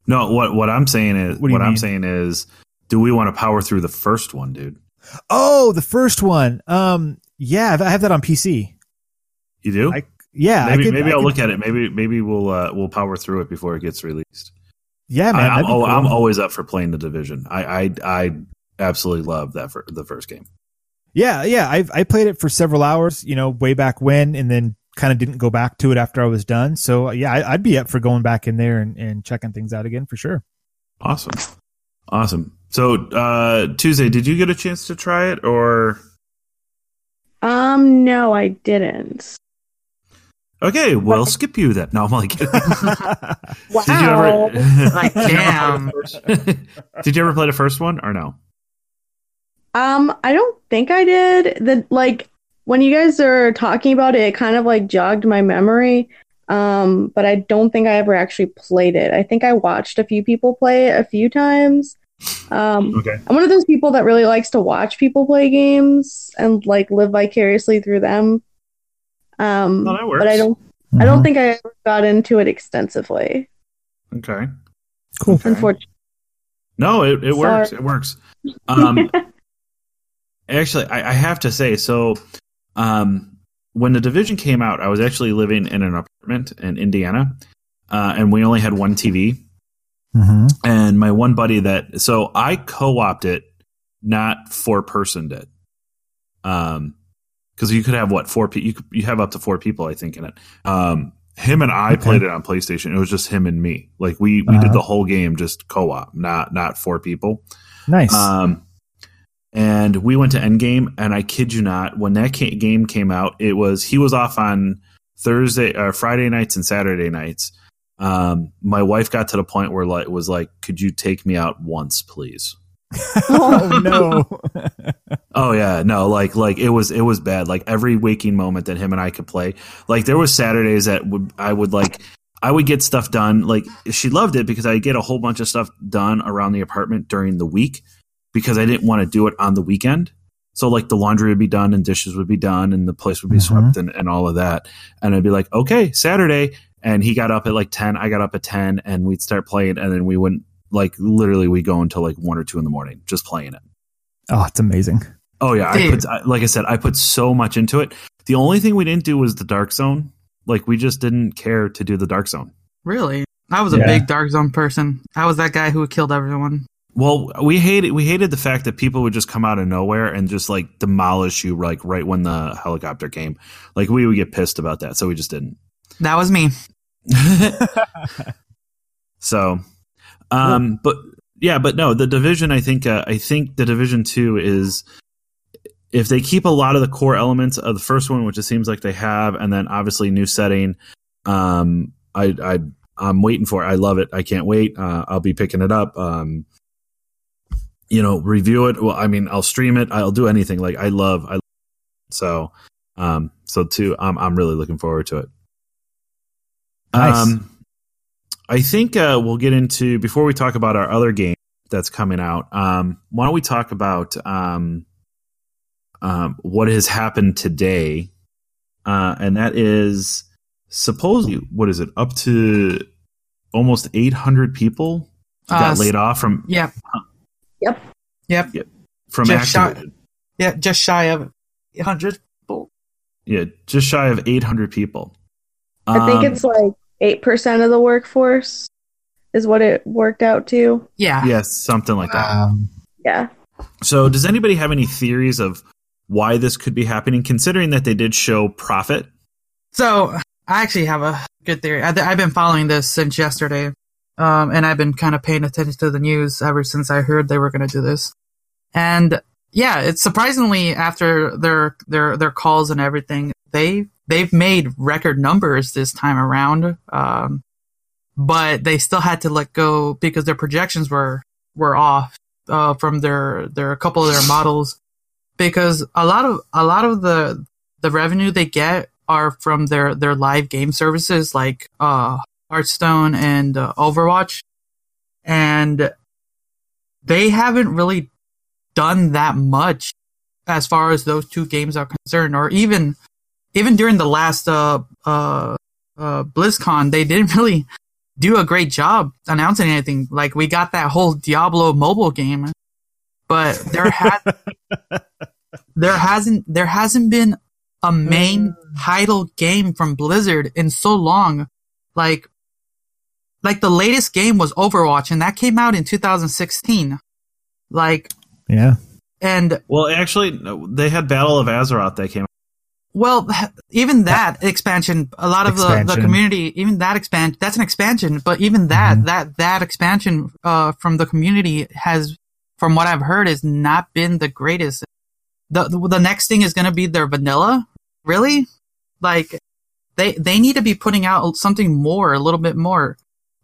No, what what I'm saying is what, what I'm saying is, do we want to power through the first one, dude? Oh, the first one. Um, yeah, I have that on PC. You do? I, yeah, maybe could, maybe I'll could, look at it. Maybe maybe we'll uh, we'll power through it before it gets released. Yeah, man. I, am cool. I'm always up for playing the division. I I, I absolutely love that for the first game. Yeah, yeah. I I played it for several hours. You know, way back when, and then kind of didn't go back to it after I was done. So yeah, I, would be up for going back in there and, and checking things out again for sure. Awesome, awesome. So uh Tuesday, did you get a chance to try it or? Um, no, I didn't. Okay, we'll skip you then. No, I'm like, kidding. wow. Did you ever, like, damn. did you ever play the first one or no? Um, I don't think I did. The like when you guys are talking about it, it kind of like jogged my memory. Um, but I don't think I ever actually played it. I think I watched a few people play it a few times. Um, Okay. I'm one of those people that really likes to watch people play games and like live vicariously through them. Um, Oh, that but I don't. I don't think I ever got into it extensively. Okay. Cool. Okay. Unfortunately, No, it, it works. It works. Um, actually, I, I have to say, so um, when the division came out, I was actually living in an apartment in Indiana, uh, and we only had one TV. Hmm And my one buddy that, so I co-opted it, not four personed it. Um, because you could have what four people? You could, you have up to four people, I think, in it. Um, him and I Okay. played it on PlayStation. It was just him and me. Like we we Uh-huh. did the whole game just co-op, not not four people. Nice. Um, and we went to Endgame, and I kid you not, when that ca- game came out, it was he was off on Thursday or Friday nights and Saturday nights. Um, my wife got to the point where like was like, "Could you take me out once, please?" oh no. Oh yeah, no, like like it was it was bad. Like every waking moment that him and I could play, like there was Saturdays that would I would like I would get stuff done. Like she loved it because I get a whole bunch of stuff done around the apartment during the week because I didn't want to do it on the weekend. So like the laundry would be done and dishes would be done and the place would be Mhm. swept and, and all of that. And I'd be like, okay, Saturday. And he got up at like 10, I got up at 10 and we'd start playing and then we wouldn't like literally we go until like one or two in the morning just playing it. oh, it's amazing. Oh yeah, I put I- like I said, I put so much into it. The only thing we didn't do was the dark zone. Like we just didn't care to do the dark zone. Really? I was a Yeah. big Dark Zone person. I was that guy who killed everyone. Well, we hated we hated the fact that people would just come out of nowhere and just like demolish you like right when the helicopter came. Like we would get pissed about that, so we just didn't. That was me. so, um, but yeah, but no, the division. I think uh, I think the division two is if they keep a lot of the core elements of the first one, which it seems like they have, and then obviously new setting. Um, I I I'm waiting for it. I love it. I can't wait. Uh, I'll be picking it up. Um, you know, review it. Well, I mean, I'll stream it. I'll do anything. Like I love. I so um so too. I'm I'm really looking forward to it. Nice. Um, I think uh, we'll get into before we talk about our other game that's coming out. Um, why don't we talk about um, um, what has happened today? Uh, and that is supposedly what is it up to almost 800 people got Uh, laid off from Yeah. Yep. Yep. from Just shot- Activision. Yeah. Just shy of 100. Yeah, just shy of 800 people. I think Um, it's like eight percent of the workforce is what it worked out to. Yeah. yes, something like that. Um, Yeah. So, does anybody have any theories of why this could be happening, considering that they did show profit? So I actually have a good theory. I, I've been following this since yesterday, um, and I've been kind of paying attention to the news ever since I heard they were going to do this. And yeah, it's surprisingly after their their their calls and everything, they they've made record numbers this time around. Um, but they still had to let go because their projections were were off uh, from their their a couple of their models because a lot of a lot of the the revenue they get are from their their live game services like uh Hearthstone and uh, Overwatch and they haven't really done that much as far as those two games are concerned or even even during the last uh uh uh BlizzCon they didn't really do a great job announcing anything like we got that whole Diablo mobile game but there had there hasn't there hasn't been a main title game from Blizzard in so long. Like like the latest game was Overwatch and that came out in 2016. Like yeah. and Well, actually, they had Battle of Azeroth that came. Well even that expansion a lot of the, the community even that expand that's an expansion but even that Mhm. that that expansion uh from the community has from what I've heard has not been the greatest. The the, the next thing is going to be their vanilla. Really? Like they they need to be putting out something more, a little bit more.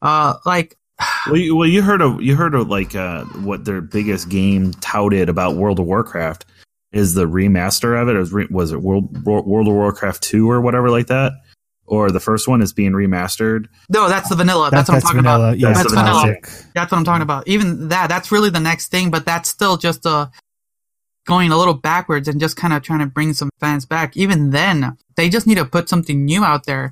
Uh like Well, you, well, you heard of you heard of like uh, what their biggest game touted about World of Warcraft is the remaster of it. It was, re- was it World World of Warcraft two or whatever like that, or the first one is being remastered. No, that's the vanilla. That's, That- what I'm talking vanilla. about. Yeah, That's it's the vanilla. classic. That's what I'm talking about. Even that, that's really the next thing, but that's still just uh, going a little backwards and just kind of trying to bring some fans back. Even then, they just need to put something new out there.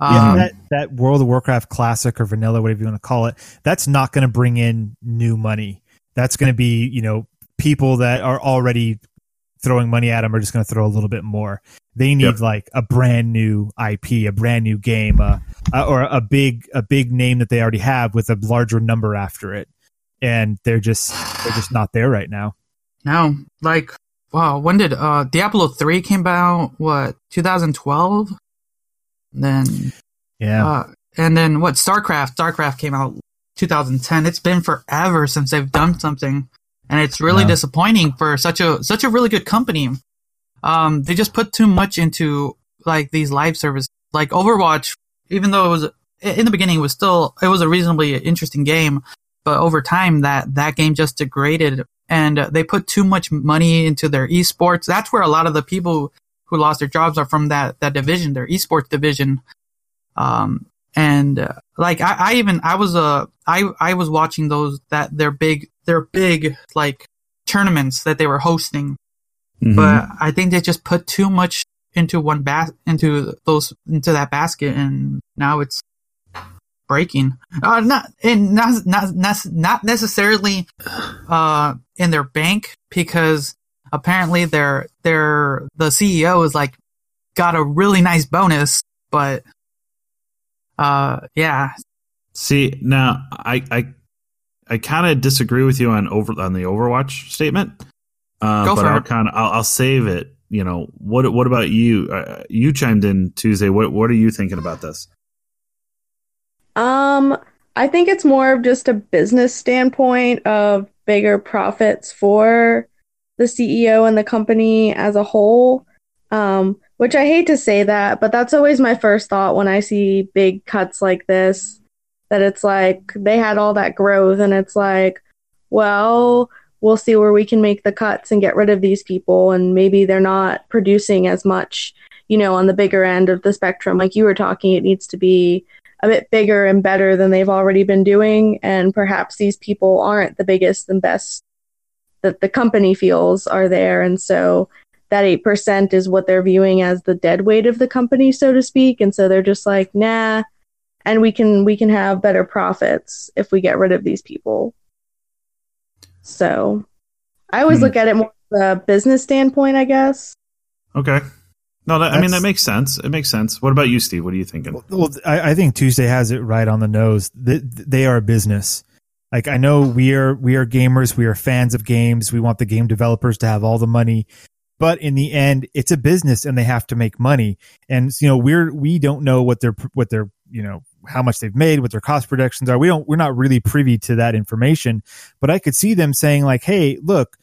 Yeah, Um, that, that World of Warcraft classic or vanilla, whatever you want to call it, that's not going to bring in new money. That's going to be, you know, people that are already throwing money at them are just going to throw a little bit more. They need Yep. like a brand new IP, a brand new game, uh, uh, or a big a big name that they already have with a larger number after it. And they're just they're just not there right now. no, like, wow, when did uh, Diablo 3 came out? What, 2012? Then Yeah. Uh, and then what? StarCraft. StarCraft came out 2010. It's been forever since they've done something, and it's really Yeah. disappointing for such a such a really good company. Um, they just put too much into like these live services, like Overwatch. Even though it was in the beginning, it was still it was a reasonably interesting game, but over time that that game just degraded, and they put too much money into their esports. That's where a lot of the people who lost their jobs are from that that division, their esports division. Um, and uh, like I, I even I was uh I I was watching those that their big their big like tournaments that they were hosting, Mhm. but I think they just put too much into one bas into those into that basket, and now it's breaking. Uh, not and not not not not necessarily uh in their bank because apparently their their the CEO is like got a really nice bonus, but uh yeah See, now I I I kind of disagree with you on over on the Overwatch statement. Uh, Go but for I'll kind of I'll, I'll save it. You know what? What about you? Uh, you chimed in Tuesday. What What are you thinking about this? Um, I think it's more of just a business standpoint of bigger profits for the CEO and the company as a whole. Um, which I hate to say that, but that's always my first thought when I see big cuts like this. That it's like they had all that growth, and it's like, well, we'll see where we can make the cuts and get rid of these people, and maybe they're not producing as much, you know, on the bigger end of the spectrum. Like you were talking, it needs to be a bit bigger and better than they've already been doing and perhaps these people aren't the biggest and best that the company feels are there and so that 8% is what they're viewing as the dead weight of the company so to speak and so they're just like nah and we can we can have better profits if we get rid of these people so i always Hmm. look at it more from a business standpoint i guess Okay. No, that, I mean that makes sense. It makes sense. What about you, Steve? What are you thinking? Well, I, I think Tuesday has it right on the nose. Th- They are a business. Like I know we are we are gamers, we are fans of games. We want the game developers to have all the money, but in the end, it's a business and they have to make money. And you know we're we don't know what their what their you know how much they've made, what their cost projections are. We don't we're not really privy to that information. But I could see them saying like, hey, look,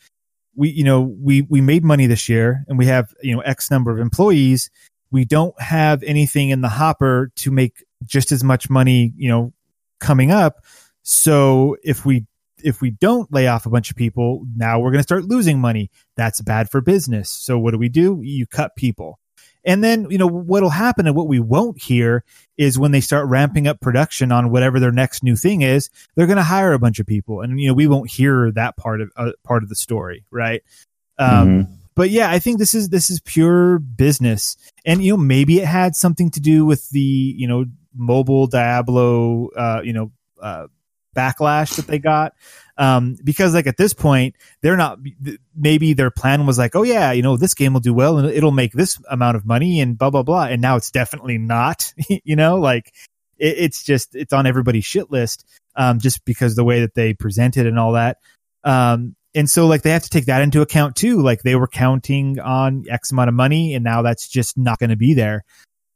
we you know we we made money this year and we have you know x number of employees. We don't have anything in the hopper to make just as much money you know coming up. So if we if we don't lay off a bunch of people now we're going to start losing money. That's bad for business. So what do we do? You cut people and then you know what'll happen and what we won't hear is when they start ramping up production on whatever their next new thing is they're going to hire a bunch of people. And you know we won't hear that part of uh, part of the story right? Um, but yeah i think this is this is pure business. And you know maybe it had something to do with the you know mobile diablo uh, you know uh, backlash that they got um, because like at this point they're not maybe their plan was like oh yeah you know this game will do well and it'll make this amount of money and blah blah blah. And now it's definitely not you know like it, it's just it's on everybody's shit list um, just because the way that they presented and all that. Um, and so like they have to take that into account too. Like they were counting on x amount of money and now that's just not going to be there.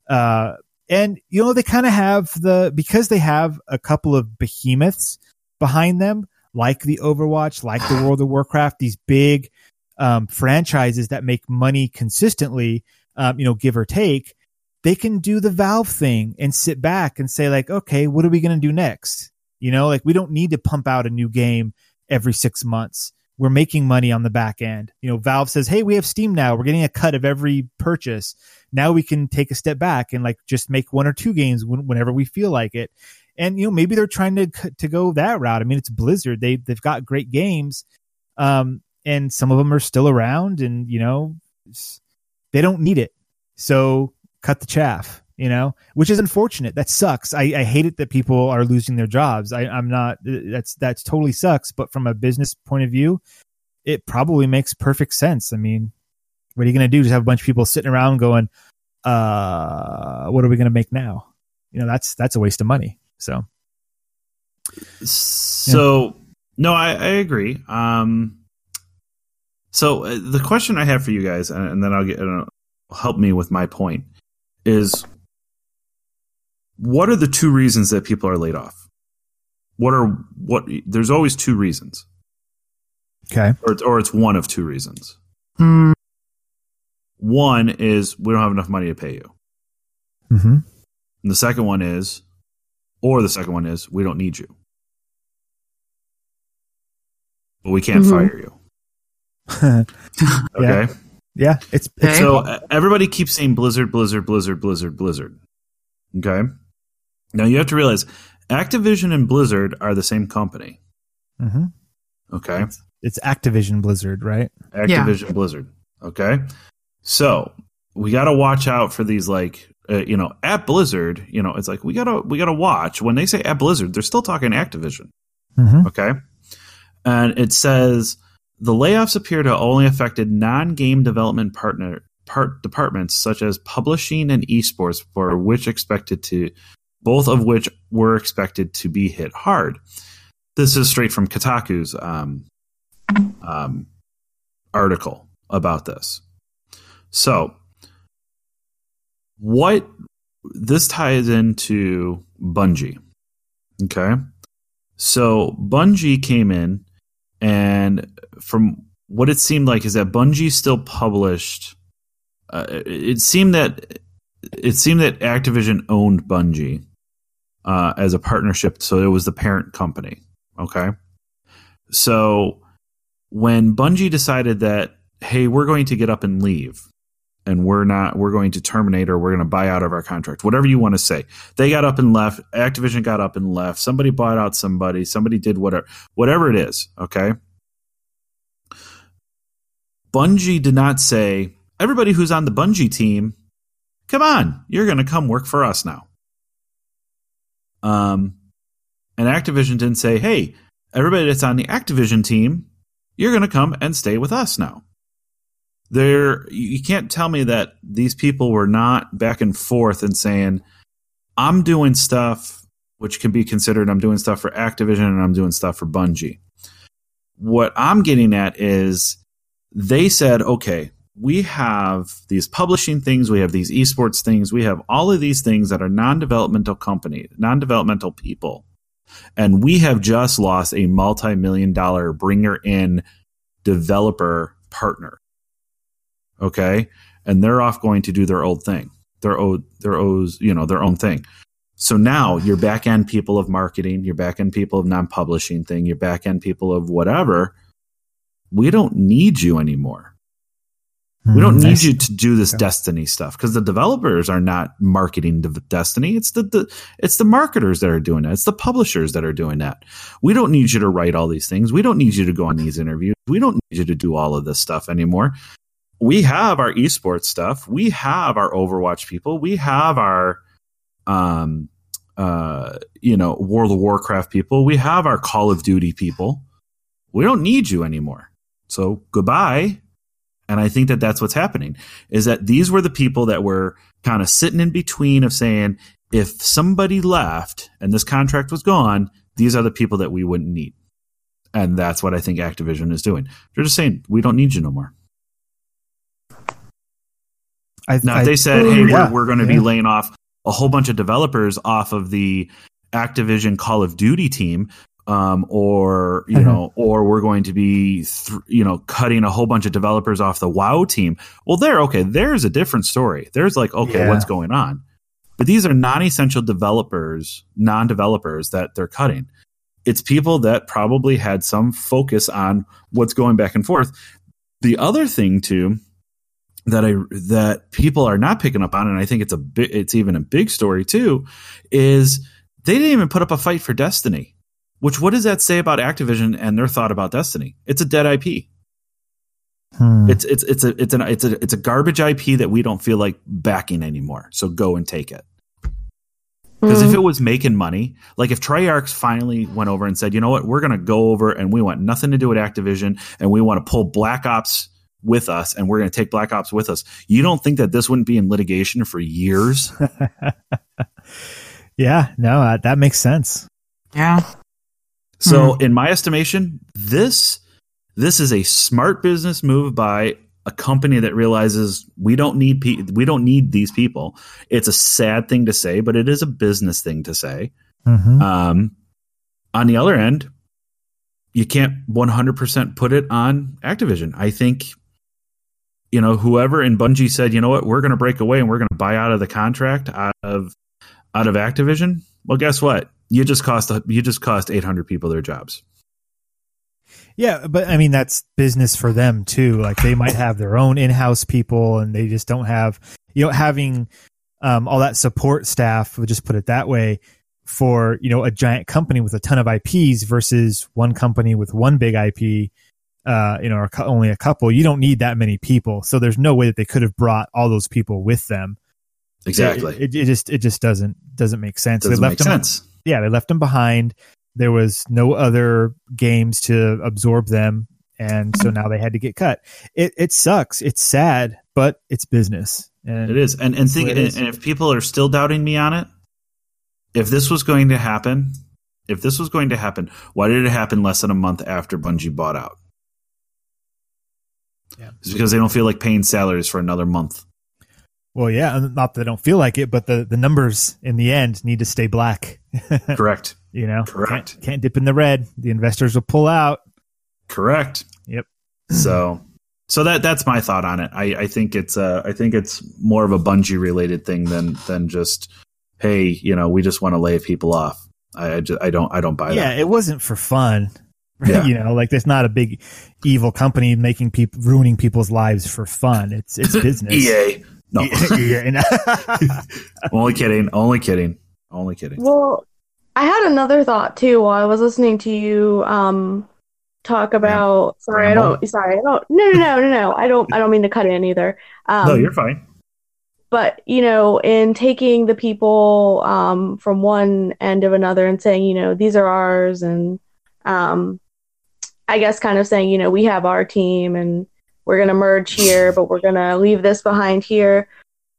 Uh, and you know they kind of have the because they have a couple of behemoths behind them like the overwatch like the world of warcraft these big um, franchises that make money consistently um, you know give or take they can do the valve thing and sit back and say like okay what are we going to do next you know like we don't need to pump out a new game every six months we're making money on the back end. You know, Valve says, "Hey, we have Steam now. We're getting a cut of every purchase. Now we can take a step back and like just make one or two games whenever we feel like it." And you know, maybe they're trying to to go that route. I mean, it's Blizzard. They they've got great games, um, and some of them are still around, and you know, they don't need it. So cut the chaff you know, which is unfortunate. That sucks. I, I hate it that people are losing their jobs. I, I'm not, that's, that's totally sucks. But from a business point of view, it probably makes perfect sense. I mean, what are you going to do? Just have a bunch of people sitting around going, uh, what are we going to make now? You know, that's, that's a waste of money. So, so yeah. no, I, I agree. Um, so uh, the question I have for you guys, and, and then I'll get, uh, help me with my point is what are the two reasons that people are laid off? What are what? There's always two reasons. Okay, or it's, or it's one of two reasons. Mm. One is we don't have enough money to pay you. Mm-hmm. And the second one is, or the second one is, we don't need you, but we can't mm-hmm. fire you. okay. Yeah. Yeah, it's, it's so uh, everybody keeps saying Blizzard, Blizzard, Blizzard, Blizzard, Blizzard. Okay. Now you have to realize Activision and Blizzard are the same company. Mm-hmm. Okay. It's, it's, Activision Blizzard, right? Activision yeah. Blizzard. Okay. So we got to watch out for these, like, uh, you know, at Blizzard, you know, it's like we gotta we gotta watch when they say at Blizzard, they're still talking Activision. Mm-hmm. Okay. And it says the layoffs appear to only affected non-game development partner part departments such as publishing and esports, for which expected to both of which were expected to be hit hard. This is straight from Kotaku's um, um, article about this. So, what this ties into Bungie. Okay. So, Bungie came in, and from what it seemed like, is that Bungie still published uh, it seemed that it seemed that Activision owned Bungie uh, as a partnership, so it was the parent company. Okay, so when Bungie decided that, hey, we're going to get up and leave, and we're not, we're going to terminate or we're going to buy out of our contract, whatever you want to say, they got up and left. Activision got up and left. Somebody bought out somebody. Somebody did whatever, whatever it is. Okay. Bungie did not say, everybody who's on the Bungie team, come on, you're going to come work for us now. Um, and Activision didn't say, hey, everybody that's on the Activision team, you're going to come and stay with us now. There, you can't tell me that these people were not back and forth and saying, I'm doing stuff which can be considered I'm doing stuff for Activision and I'm doing stuff for Bungie. What I'm getting at is they said, okay, we have these publishing things, we have these esports things, we have all of these things that are non-developmental company, non-developmental people. And we have just lost a multi-million dollar bringer in developer partner. Okay? And they're off going to do their old thing. Their own their own, you know, their own thing. So now your back end people of marketing, your back end people of non-publishing thing, your back end people of whatever, we don't need you anymore we don't hmm, need you to do this Destiny stuff because the developers are not marketing Destiny. It's the, the it's the marketers that are doing that. It's the publishers that are doing that. We don't need you to write all these things. We don't need you to go on these interviews. We don't need you to do all of this stuff anymore. We have our esports stuff. We have our Overwatch people. We have our um uh you know World of Warcraft people. We have our Call of Duty people. We don't need you anymore. So goodbye and I think that that's what's happening is that these were the people that were kind of sitting in between of saying, if somebody left and this contract was gone, these are the people that we wouldn't need. And that's what I think Activision is doing. They're just saying, we don't need you no more. I, now, I, if they said, hey, yeah, we're, we're going to yeah. be laying off a whole bunch of developers off of the Activision Call of Duty team, um, or you mm-hmm. know, or we're going to be, th- you know, cutting a whole bunch of developers off the WoW team. Well, there, okay, there's a different story. There's like, okay, yeah. what's going on? But these are non-essential developers, non-developers that they're cutting. it's people that probably had some focus on what's going back and forth. The other thing too that I that people are not picking up on, and I think it's a bit, it's even a big story too, is they didn't even put up a fight for Destiny. Which what does that say about Activision and their thought about Destiny? It's a dead IP. Hmm. It's it's it's a it's an it's a it's a garbage IP that we don't feel like backing anymore. So go and take it. Because if Mm. it was making money, like if Treyarch finally went over and said, you know what, we're going to go over and we want nothing to do with Activision and we want to pull Black Ops with us and we're going to take Black Ops with us, you don't think that this wouldn't be in litigation for years? yeah, no, uh, that makes sense. Yeah. So, in my estimation, this this is a smart business move by a company that realizes we don't need pe- we don't need these people. It's a sad thing to say, but it is a business thing to say. hmm Um, on the other end, you can't 100% put it on Activision. I think, you know, whoever in Bungie said, you know what, we're going to break away and we're going to buy out of the contract out of out of Activision. Well, guess what? You just cost you just cost 800 people their jobs. Yeah, but I mean that's business for them too. Like they might have their own in-house people, and they just don't have you know having um, all that support staff. We'll just put it that way for you know a giant company with a ton of IPs versus one company with one big IP. Uh, you know, or only a couple. You don't need that many people, so there's no way that they could have brought all those people with them. Exactly. It, it, it just it just doesn't doesn't make sense. Doesn't they make left them sense. yeah, they left them behind. There was no other games to absorb them, and so now they had to get cut. It it sucks. It's sad, but it's business. And It is. And and think is. and if people are still doubting me on it, if this was going to happen, if this was going to happen, why did it happen less than a month after Bungie bought out? Yeah. It's because they don't feel like paying salaries for another month. Well, yeah, not that they don't feel like it, but the the numbers in the end need to stay black. Correct. you know, Correct. Can't, can't dip in the red. The investors will pull out. Correct. Yep. So so that that's my thought on it. I, I think it's uh I think it's more of a Bungie related thing than than just hey, you know, we just want to lay people off. I I, just, I don't I don't buy yeah, that. Yeah, it wasn't for fun. Yeah. you know, like there's not a big evil company making people ruining people's lives for fun. It's it's business. EA. No. Yeah, only kidding. Only kidding. Only kidding. Well, I had another thought too while I was listening to you um talk about sorry, I don't sorry, I don't no no no no no. I don't I don't mean to cut in either. Um no, you're fine. but you know, in taking the people um from one end of another and saying, you know, these are ours and um I guess kind of saying, you know, we have our team and we're going to merge here, but we're going to leave this behind here.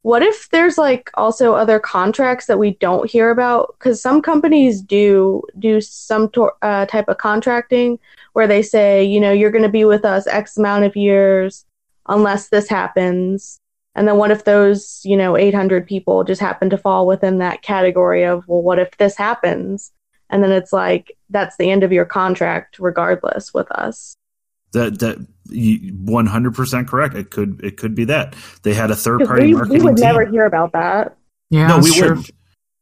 What if there's like also other contracts that we don't hear about? Because some companies do do some uh, type of contracting where they say, you know, you're going to be with us X amount of years unless this happens. And then what if those, you know, 800 people just happen to fall within that category of, well, what if this happens? And then it's like, that's the end of your contract regardless with us. That that one hundred percent correct. It could it could be that they had a third party we, we would team. never hear about that. Yeah. no, we sure. wouldn't.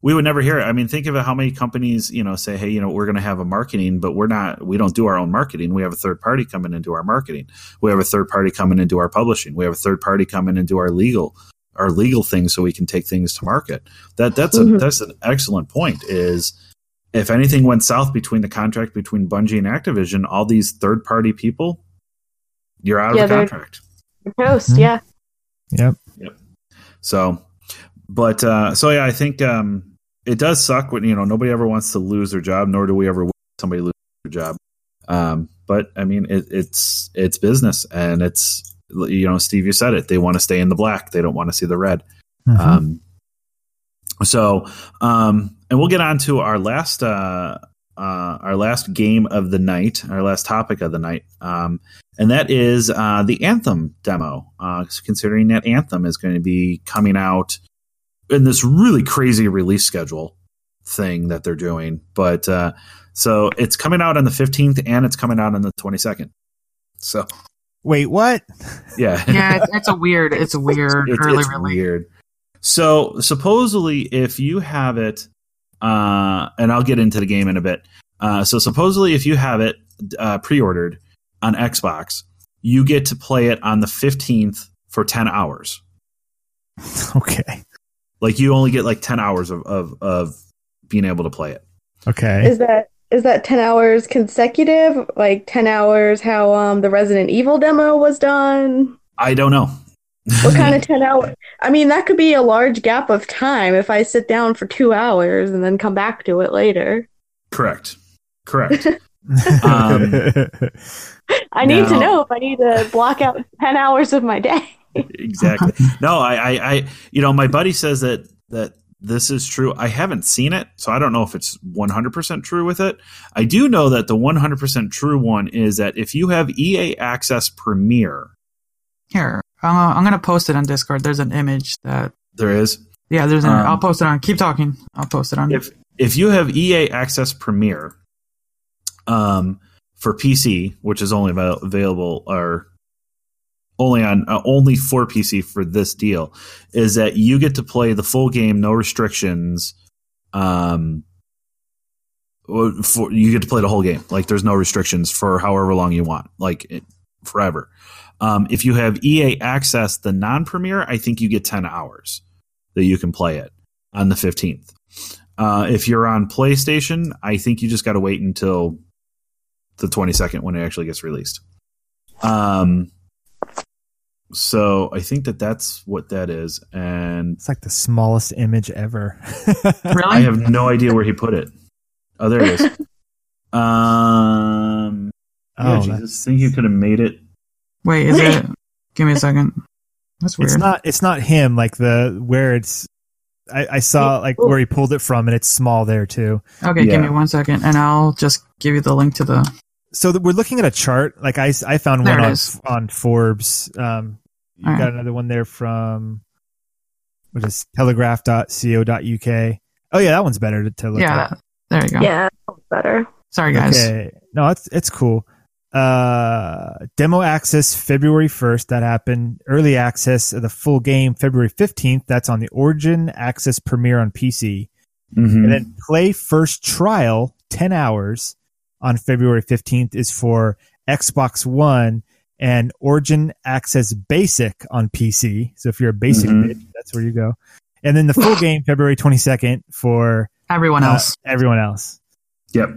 We would never hear it. I mean, think of how many companies, you know, say, "Hey, you know, we're going to have a marketing, but we're not. We don't do our own marketing. We have a third party coming into our marketing. We have a third party coming into our publishing. We have a third party coming into our legal, our legal things, so we can take things to market." That that's a Mhm. that's an excellent point. Is if anything went south between the contract between Bungie and Activision, all these third party people, you're out Yeah, of the they're- contract. Toast, Mhm. yeah. yep. Yep. So, but uh, so yeah, I think um, it does suck when you know nobody ever wants to lose their job, nor do we ever wish somebody lose their job. Um, but I mean, it, it's it's business, and it's you know, Steve, you said it. They want to stay in the black. They don't want to see the red. Mhm. Um, so, um, and we'll get on to our last, uh, uh, our last game of the night, our last topic of the night, um, and that is uh, the Anthem demo. Uh, considering that Anthem is going to be coming out in this really crazy release schedule thing that they're doing, but uh, so it's coming out on the fifteenth and it's coming out on the twenty second. So Wait, what? yeah, yeah, it's, it's a weird, it's a weird it's, early it's release. weird. So supposedly, if you have it, uh, and I'll get into the game in a bit. Uh, so supposedly, if you have it uh, pre-ordered on Xbox, you get to play it on the fifteenth for ten hours. Okay. Like you only get like ten hours of of, of being able to play it. Okay. Is that is that ten hours consecutive? Like ten hours how um the Resident Evil demo was done? I don't know. What kind of ten hour I mean that could be a large gap of time if I sit down for two hours and then come back to it later. Correct. Correct. Um, I need to know if I need to block out ten hours of my day. exactly. No, I, I, I, you know, my buddy says that that this is true. I haven't seen it, so I don't know if it's 100% true with it. I do know that the 100% true one is that if you have EA Access Premiere, Here, uh, I'm gonna post it on Discord. There's an image that. there is. Yeah, there's an. Um, I'll post it on. Keep talking. I'll post it on. If if you have EA Access Premiere, um, for PC, which is only avail- available or only on uh, only for PC for this deal, is that you get to play the full game, no restrictions. Um, for you get to play the whole game. Like there's no restrictions for however long you want, like it, forever. Um, if you have EA Access, the non-premiere, I think you get ten hours that you can play it on the fifteenth. Uh, if you're on PlayStation, I think you just got to wait until the 22nd when it actually gets released. Um, so I think that that's what that is, and it's like the smallest image ever. really? I have no idea where he put it. Oh, there it is. Um, yeah, Oh, Jesus, think you could have made it. Wait, is it? Give me a second. That's weird. It's not. It's not him. Like the where it's. I, I saw like where he pulled it from, and it's small there too. okay, Yeah. give me one second, and I'll just give you the link to the. So that we're looking at a chart. Like I, I found There one on on Forbes. Um, you All got right. another one there from what is telegraph.co.uk. Oh yeah, that one's better to, to look Yeah, at. that, there you go. Yeah, that sounds better. Sorry, guys. Okay. No, it's it's cool. Uh demo access February 1st that happened. Early access of the full game February 15th. That's on the Origin Access Premiere on PC. Mhm. And then play first trial 10 hours on February 15th is for Xbox One and Origin Access Basic on PC. So if you're a basic Mhm. bitch, that's where you go. And then the full game February 22nd for Everyone uh, else. everyone else. Yep.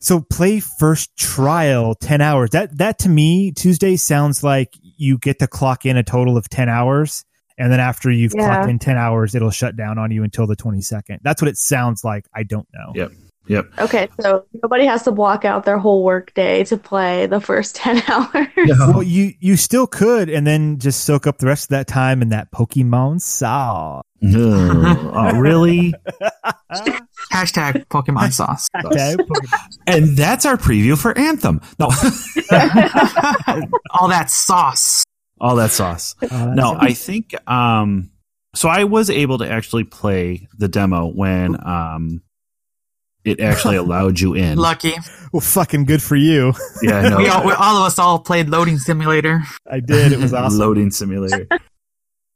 So play first trial 10 hours. That that to me Tuesday sounds like you get to clock in a total of 10 hours and then after you've Yeah. clocked in 10 hours it'll shut down on you until the 22nd. That's what it sounds like. I don't know. Yep. Yep. Okay, so nobody has to block out their whole work day to play the first ten hours. Well, you you still could and then just soak up the rest of that time in that Pokemon sauce. No. oh, really? Hashtag Pokemon sauce. Okay, Pokemon- And that's our preview for Anthem. No, All that sauce. all that sauce. That's no, it. I think um so I was able to actually play the demo when um it actually allowed you in. Lucky. well, fucking good for you. Yeah, no. We all, we, all of us all played Loading Simulator. I did. It was awesome. Loading simulator.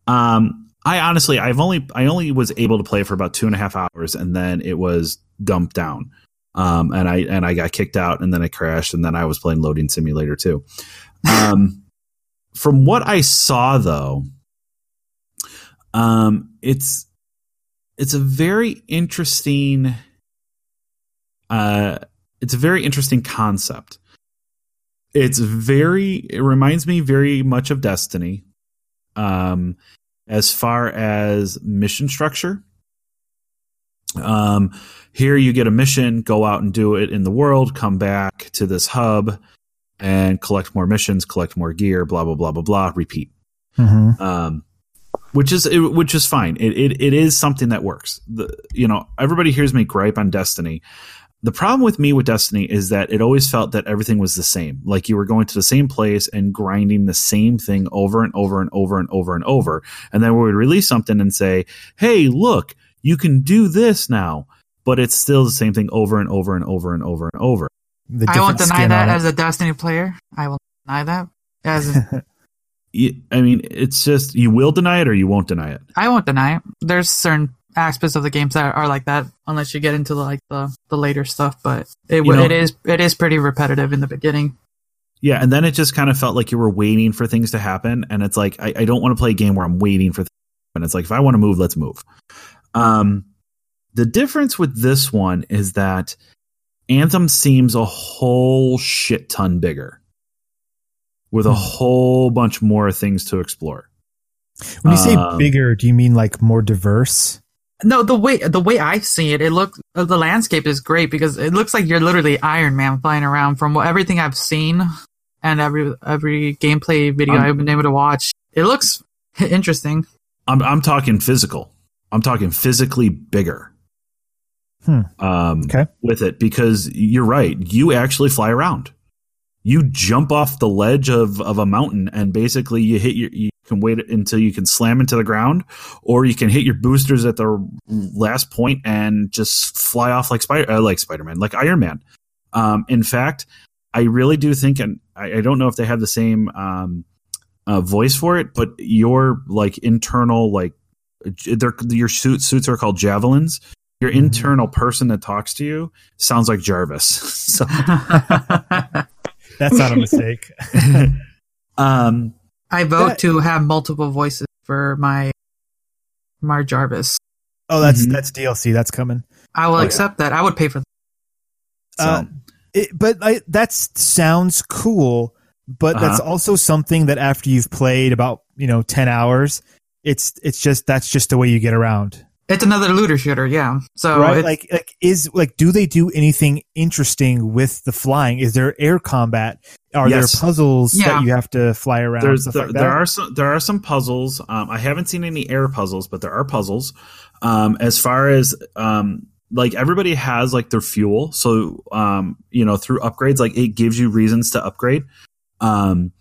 um I honestly I've only I only was able to play for about two and a half hours and then it was dumped down. Um and I and I got kicked out and then I crashed and then I was playing loading simulator too. Um from what I saw though, um it's it's a very interesting uh it's a very interesting concept. It's very it reminds me very much of Destiny. Um as far as mission structure. Um here you get a mission, go out and do it in the world, come back to this hub and collect more missions, collect more gear, blah blah blah blah blah, repeat Mhm. um, which is it, which is fine. It, it it is something that works. The you know everybody hears me gripe on Destiny. The problem with me with Destiny is that it always felt that everything was the same. Like you were going to the same place and grinding the same thing over and over and over and over and over. And then we would release something and say, "Hey, look, you can do this now." But it's still the same thing over and over and over and over and over. The I won't deny that as a Destiny player. I will deny that. As You- I mean, it's just you will deny it or you won't deny it. I won't deny it. There's certain aspects of the games that are like that, unless you get into like the the later stuff. But it You know- it is it is pretty repetitive in the beginning. Yeah, and then it just kind of felt like you were waiting for things to happen, and it's like I, I don't want to play a game where I'm waiting for things to happen. It's like if I want to move, let's move. Um, the difference with this one is that Anthem seems a whole shit ton bigger, with a Hmm. whole bunch more things to explore. When you say Um, bigger, do you mean like more diverse? No, the way the way I see it, it look uh, the landscape is great because it looks like you're literally Iron Man flying around. From what, everything I've seen and every every gameplay video Um, I've been able to watch, it looks interesting. I'm I'm talking physical. I'm talking physically bigger. Hmm. Um, Okay. With it because you're right. You actually fly around. You jump off the ledge of, of a mountain and basically you hit your you can wait until you can slam into the ground or you can hit your boosters at the last point and just fly off like spider uh, like Spider-Man, like Iron Man. Um, in fact, I really do think and I, I don't know if they have the same um, uh, voice for it, but your like internal like they're, your suit suits are called javelins. Your Mhm. internal person that talks to you sounds like Jarvis. so, That's not a mistake. um, I vote That- to have multiple voices for my Mar Jarvis. Oh, that's Mhm. that's DLC. That's coming. I will Oh, yeah. accept that. I would pay for that. so Uh, It, but I, that sounds cool. But that's Uh-huh. also something that after you've played about you know ten hours, it's it's just that's just the way you get around, It's another looter shooter, yeah. So right? it's, Like like is like do they do anything interesting with the flying? Is there air combat? Are Yes. there puzzles Yeah. that you have to fly around? there's stuff there, like there are some there are some puzzles. Um, I haven't seen any air puzzles, but there are puzzles. Um, as far as um, like everybody has like their fuel, so um, you know through upgrades, like it gives you reasons to upgrade. Um,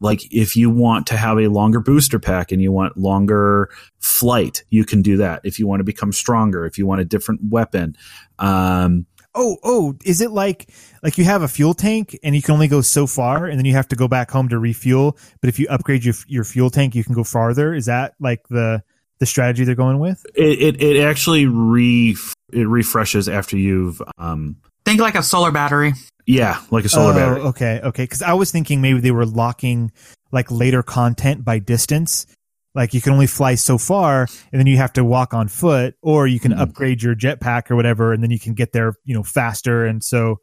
like if you want to have a longer booster pack and you want longer flight, you can do that. If you want to become stronger, if you want a different weapon, um, Oh, oh, is it like like you have a fuel tank and you can only go so far and then you have to go back home to refuel, but if you upgrade your your fuel tank, you can go farther? Is that like the the strategy they're going with? it, it it actually re it refreshes after you've um think like a solar battery. Yeah like a solar oh, battery. Okay, okay. Because I was thinking maybe they were locking like later content by distance. Like you can only fly so far, and then you have to walk on foot, or you can Mhm. upgrade your jetpack or whatever, and then you can get there, you know, faster. And so,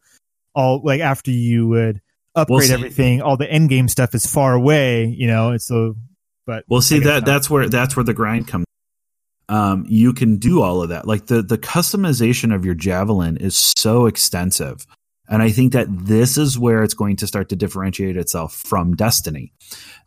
all like after you would upgrade see. everything, all the end game stuff is far away, you know. And so, but Well, see that not. that's where that's where the grind comes. Um, you can do all of that. Like the the customization of your javelin is so extensive, and I think that this is where it's going to start to differentiate itself from Destiny.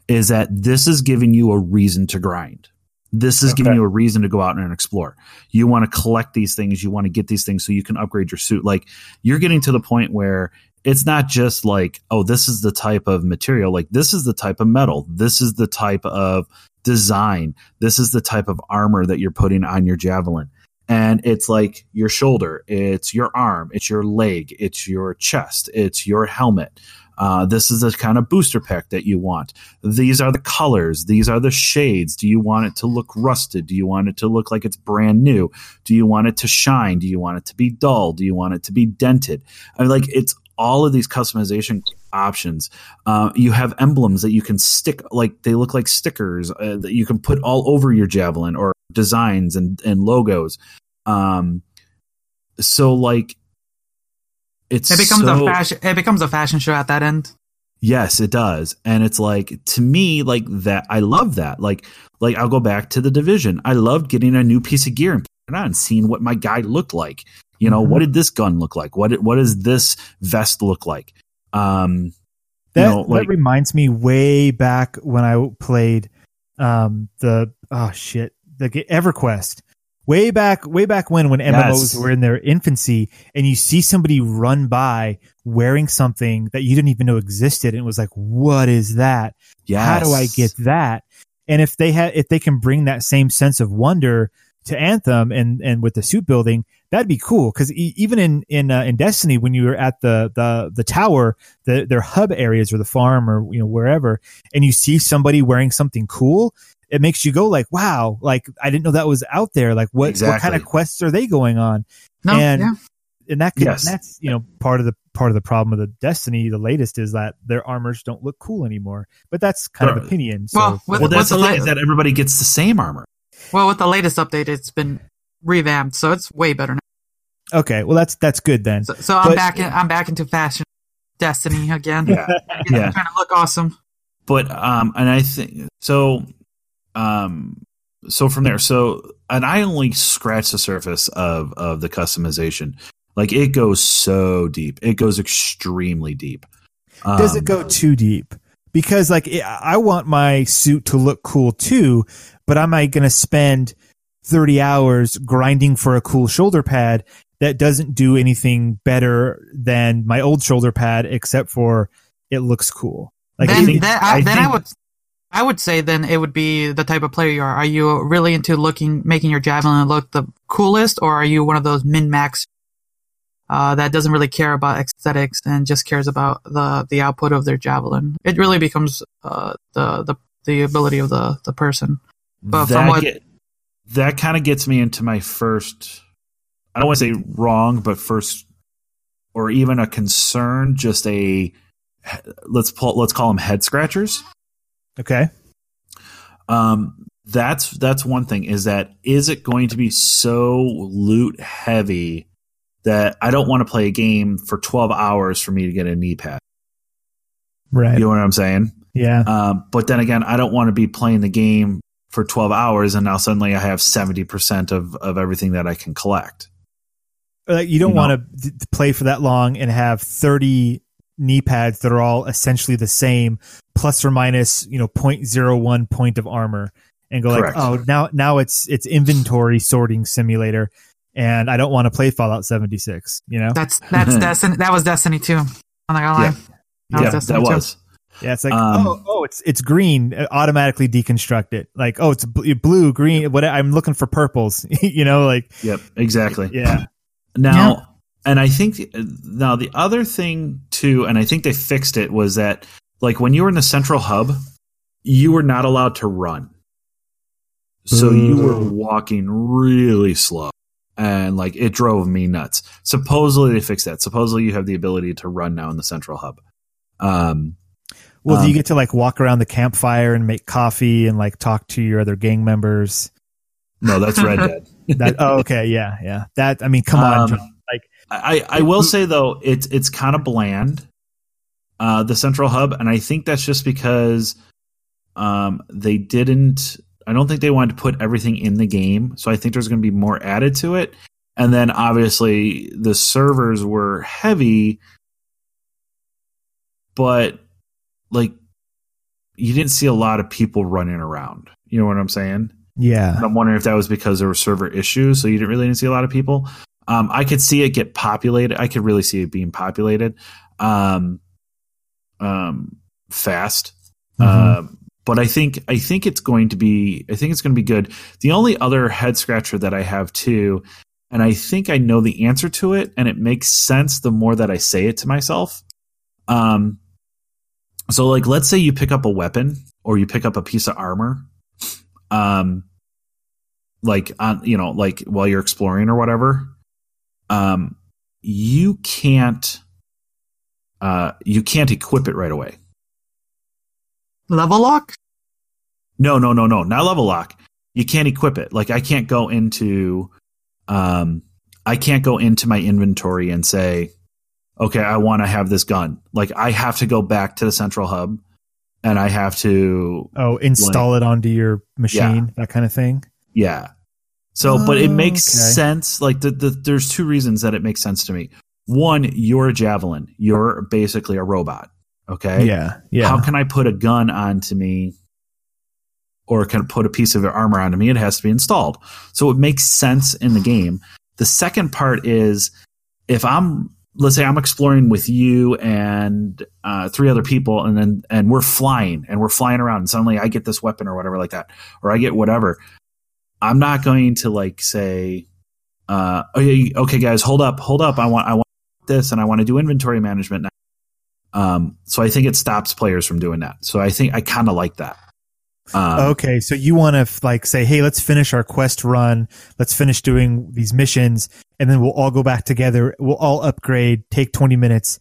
Is that this is giving you a reason to grind. This is giving you a reason to go out and explore. You want to collect these things. You want to get these things so you can upgrade your suit. Like you're getting to the point where it's not just like, oh, this is the type of material. Like this is the type of metal. This is the type of design. This is the type of armor that you're putting on your javelin. And it's like your shoulder, it's your arm, it's your leg, it's your chest, it's your helmet. Uh, this is the kind of booster pack that you want. These are the colors. These are the shades. Do you want it to look rusted? Do you want it to look like it's brand new? Do you want it to shine? Do you want it to be dull? Do you want it to be dented? I mean, like it's all of these customization options. Uh, you have emblems that you can stick, like they look like stickers uh, that you can put all over your javelin or designs and, and logos. Um, so like it's It becomes so, a fashion. It becomes a fashion show at that end. Yes, it does. And it's like to me like that I love that. Like like I'll go back to the division. I loved getting a new piece of gear and putting it on, seeing what my guy looked like. You know, Mhm. what did this gun look like? What did, what does this vest look like? Um That, know, like- that reminds me way back when I played um the oh shit the EverQuest way back way back when when MMOs Yes. were in their infancy and you see somebody run by wearing something that you didn't even know existed and it was like what is that yes. how do I get that and if they had if they can bring that same sense of wonder to Anthem and and with the suit building that'd be cool because e- even in in uh, in Destiny when you were at the the the tower the their hub areas or the farm or you know wherever and you see somebody wearing something cool it makes you go like, wow, like I didn't know that was out there. Like what, what kind of quests are they going on? No, And- yeah. And that could, Yes. that's, you know, part of the, part of the problem of the Destiny, the latest is that their armors don't look cool anymore, but that's kind of opinion. So, Well, with- Well, that's the the thing is that everybody gets the same armor. Well, with the latest update, it's been revamped, so it's way better now. okay. Well, that's, that's good then. So, so I'm But- back. In, I'm back into fashion, Destiny again. Yeah, yeah. trying to look awesome. but um and i think so um so from there so and i only scratch the surface of of the customization like it goes so deep it goes extremely deep Does Um, it go too deep? Because like it, I want my suit to look cool too, but am I going to spend 30 hours grinding for a cool shoulder pad that doesn't do anything better than my old shoulder pad except for it looks cool? Like then, think- then, I, I then I would, I would say then it would be the type of player you are. Are you really into looking, making your javelin look the coolest, or are you one of those min max uh, that doesn't really care about aesthetics and just cares about the the output of their javelin? It really becomes uh, the the the ability of the the person. But that what- get- that kind of gets me into my first i don't want to say wrong but first or even a concern just a let's pull let's call them head scratchers okay. um that's that's one thing is that is it going to be so loot heavy that i don't want to play a game for 12 hours for me to get a knee pad Right. you know what i'm saying Yeah. um, but then again i don't want to be playing the game for 12 hours and now suddenly i have 70% of of everything that i can collect Like you don't you know- want to play for that long and have 30 knee pads that are all essentially the same plus or minus, you know, 0.01 point of armor and go Correct. like, "Oh, now now it's it's inventory sorting simulator." And I don't want to play Fallout 76, you know? That's that's Destiny. That was Destiny too. I'm not gonna lie. Yeah. That was yeah Destiny that 2. was Yeah, it's like, Um, "Oh, oh, it's it's green, uh, automatically deconstruct it." Like, "Oh, it's bl- blue, green, what I'm looking for purples." you know, like yep exactly yeah. Now, and I think now the other thing too, and I think they fixed it was that like when you were in the central hub, you were not allowed to run. So you were walking really slow. And like it drove me nuts. Supposedly they fixed that. Supposedly you have the ability to run now in the central hub. Um Well, do Um, you get to like walk around the campfire and make coffee and like talk to your other gang members? no, that's Red Dead. That oh, okay, yeah, yeah. That I mean, come on, Um, John. like I, I will say though, it's it's kind of bland, uh, the central hub, and I think that's just because um, they didn't. I don't think they wanted to put everything in the game, so I think there's going to be more added to it. And then obviously the servers were heavy, but like you didn't see a lot of people running around. You know what I'm saying? yeah, And I'm wondering if that was because there were server issues, so you didn't really see a lot of people. Um, I could see it get populated. I could really see it being populated um, um, fast. Mhm. Uh, but I think I think it's going to be I think it's going to be good. The only other head scratcher that I have too, and I think I know the answer to it, and it makes sense the more that I say it to myself. Um, so like let's say you pick up a weapon or you pick up a piece of armor, um, like on you know like while you're exploring or whatever, um, you can't uh you can't equip it right away. Level lock? No, no, no, no, not level lock. You can't equip it. Like I can't go into um I can't go into my inventory and say, okay, I want to have this gun. Like I have to go back to the central hub and I have to oh, install it onto your machine, that kind of thing. yeah. So, but it makes oh, Okay. sense. Like the, the there's two reasons that it makes sense to me. One, you're a javelin. You're basically a robot. Okay. Yeah, yeah. How can I put a gun onto me or can put a piece of armor onto me? It has to be installed. So it makes sense in the game. The second part is if I'm let's say I'm exploring with you and uh, three other people and then and we're flying and we're flying around and suddenly I get this weapon or whatever like that or I get whatever. I'm not going to like say uh, okay, okay guys, hold up, hold up. I want I want this and I want to do inventory management now. Um, so I think it stops players from doing that. So I think I kind of like that. Um, Okay, so you want to like say, "Hey, let's finish our quest run. Let's finish doing these missions, and then we'll all go back together. We'll all upgrade. Take twenty minutes,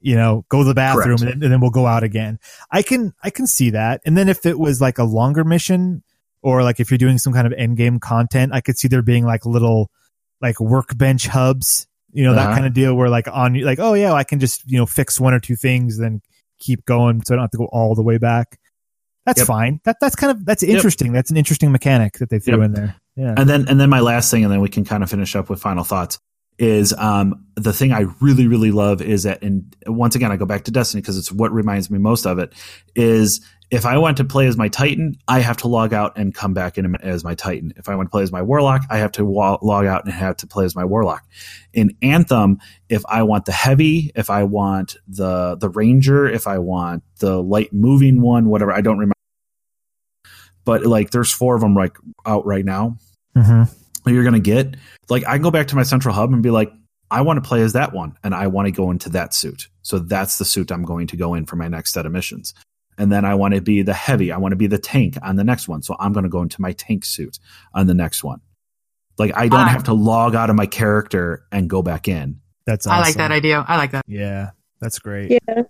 you know, go to the bathroom, and then, and then we'll go out again." I can I can see that. And then if it was like a longer mission, or like if you're doing some kind of end game content, I could see there being like little like workbench hubs, you know, that Uh-huh. kind of deal where like on like, oh yeah, I can just you know fix one or two things, then keep going, so I don't have to go all the way back. That's Yep. fine. That that's kind of that's Yep. interesting. That's an interesting mechanic that they threw Yep. in there. Yeah. And then and then my last thing, and then we can kind of finish up with final thoughts. Is um the thing I really really love is that, and once again I go back to Destiny because it's what reminds me most of it. Is if I want to play as my Titan, I have to log out and come back in as my Titan. If I want to play as my Warlock, I have to wa- log out and have to play as my Warlock. In Anthem, if I want the heavy, if I want the the Ranger, if I want the light moving one, whatever, I don't remember. But like, there's four of them like out right now hmm you're going to get. Like I can go back to my central hub and be like, I want to play as that one and I want to go into that suit. So that's the suit I'm going to go in for my next set of missions. And then I want to be the heavy. I want to be the tank on the next one. So I'm going to go into my tank suit on the next one. Like I don't Ah. have to log out of my character and go back in. That's awesome. I like that idea. I like that. Yeah, that's great. Yeah.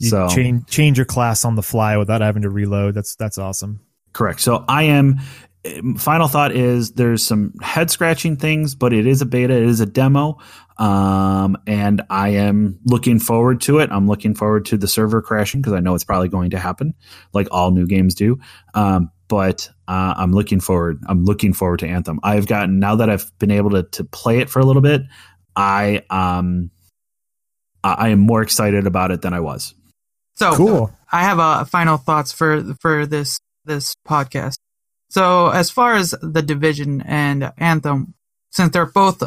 You So- change change your class on the fly without having to reload. That's that's awesome. Correct. So I am. Final thought is there's some head scratching things, but it is a beta, it is a demo, um, and I am looking forward to it. I'm looking forward to the server crashing because I know it's probably going to happen, like all new games do. Um, but uh, I'm looking forward. I'm looking forward to Anthem. I've gotten now that I've been able to to play it for a little bit. I um, I I am more excited about it than I was. So Cool. I have uh, final thoughts for for this this podcast. So as far as the division and Anthem, since they're both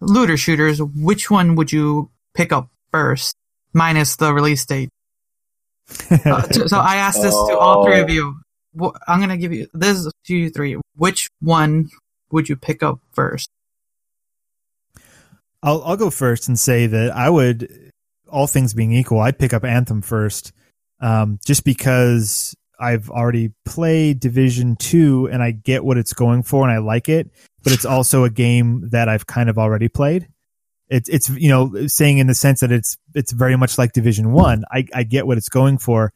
looter shooters, which one would you pick up first, minus the release date? Uh, so, I asked this to all three of you. I'm gonna give you this is to you three. Which one would you pick up first? I'll I'll go first and say that I would, all things being equal, I'd pick up Anthem first, um, just because I've already played Division Two and I get what it's going for and I like it, but it's also a game that I've kind of already played. It's it's you know saying in the sense that it's it's very much like Division One. I I get what it's going for.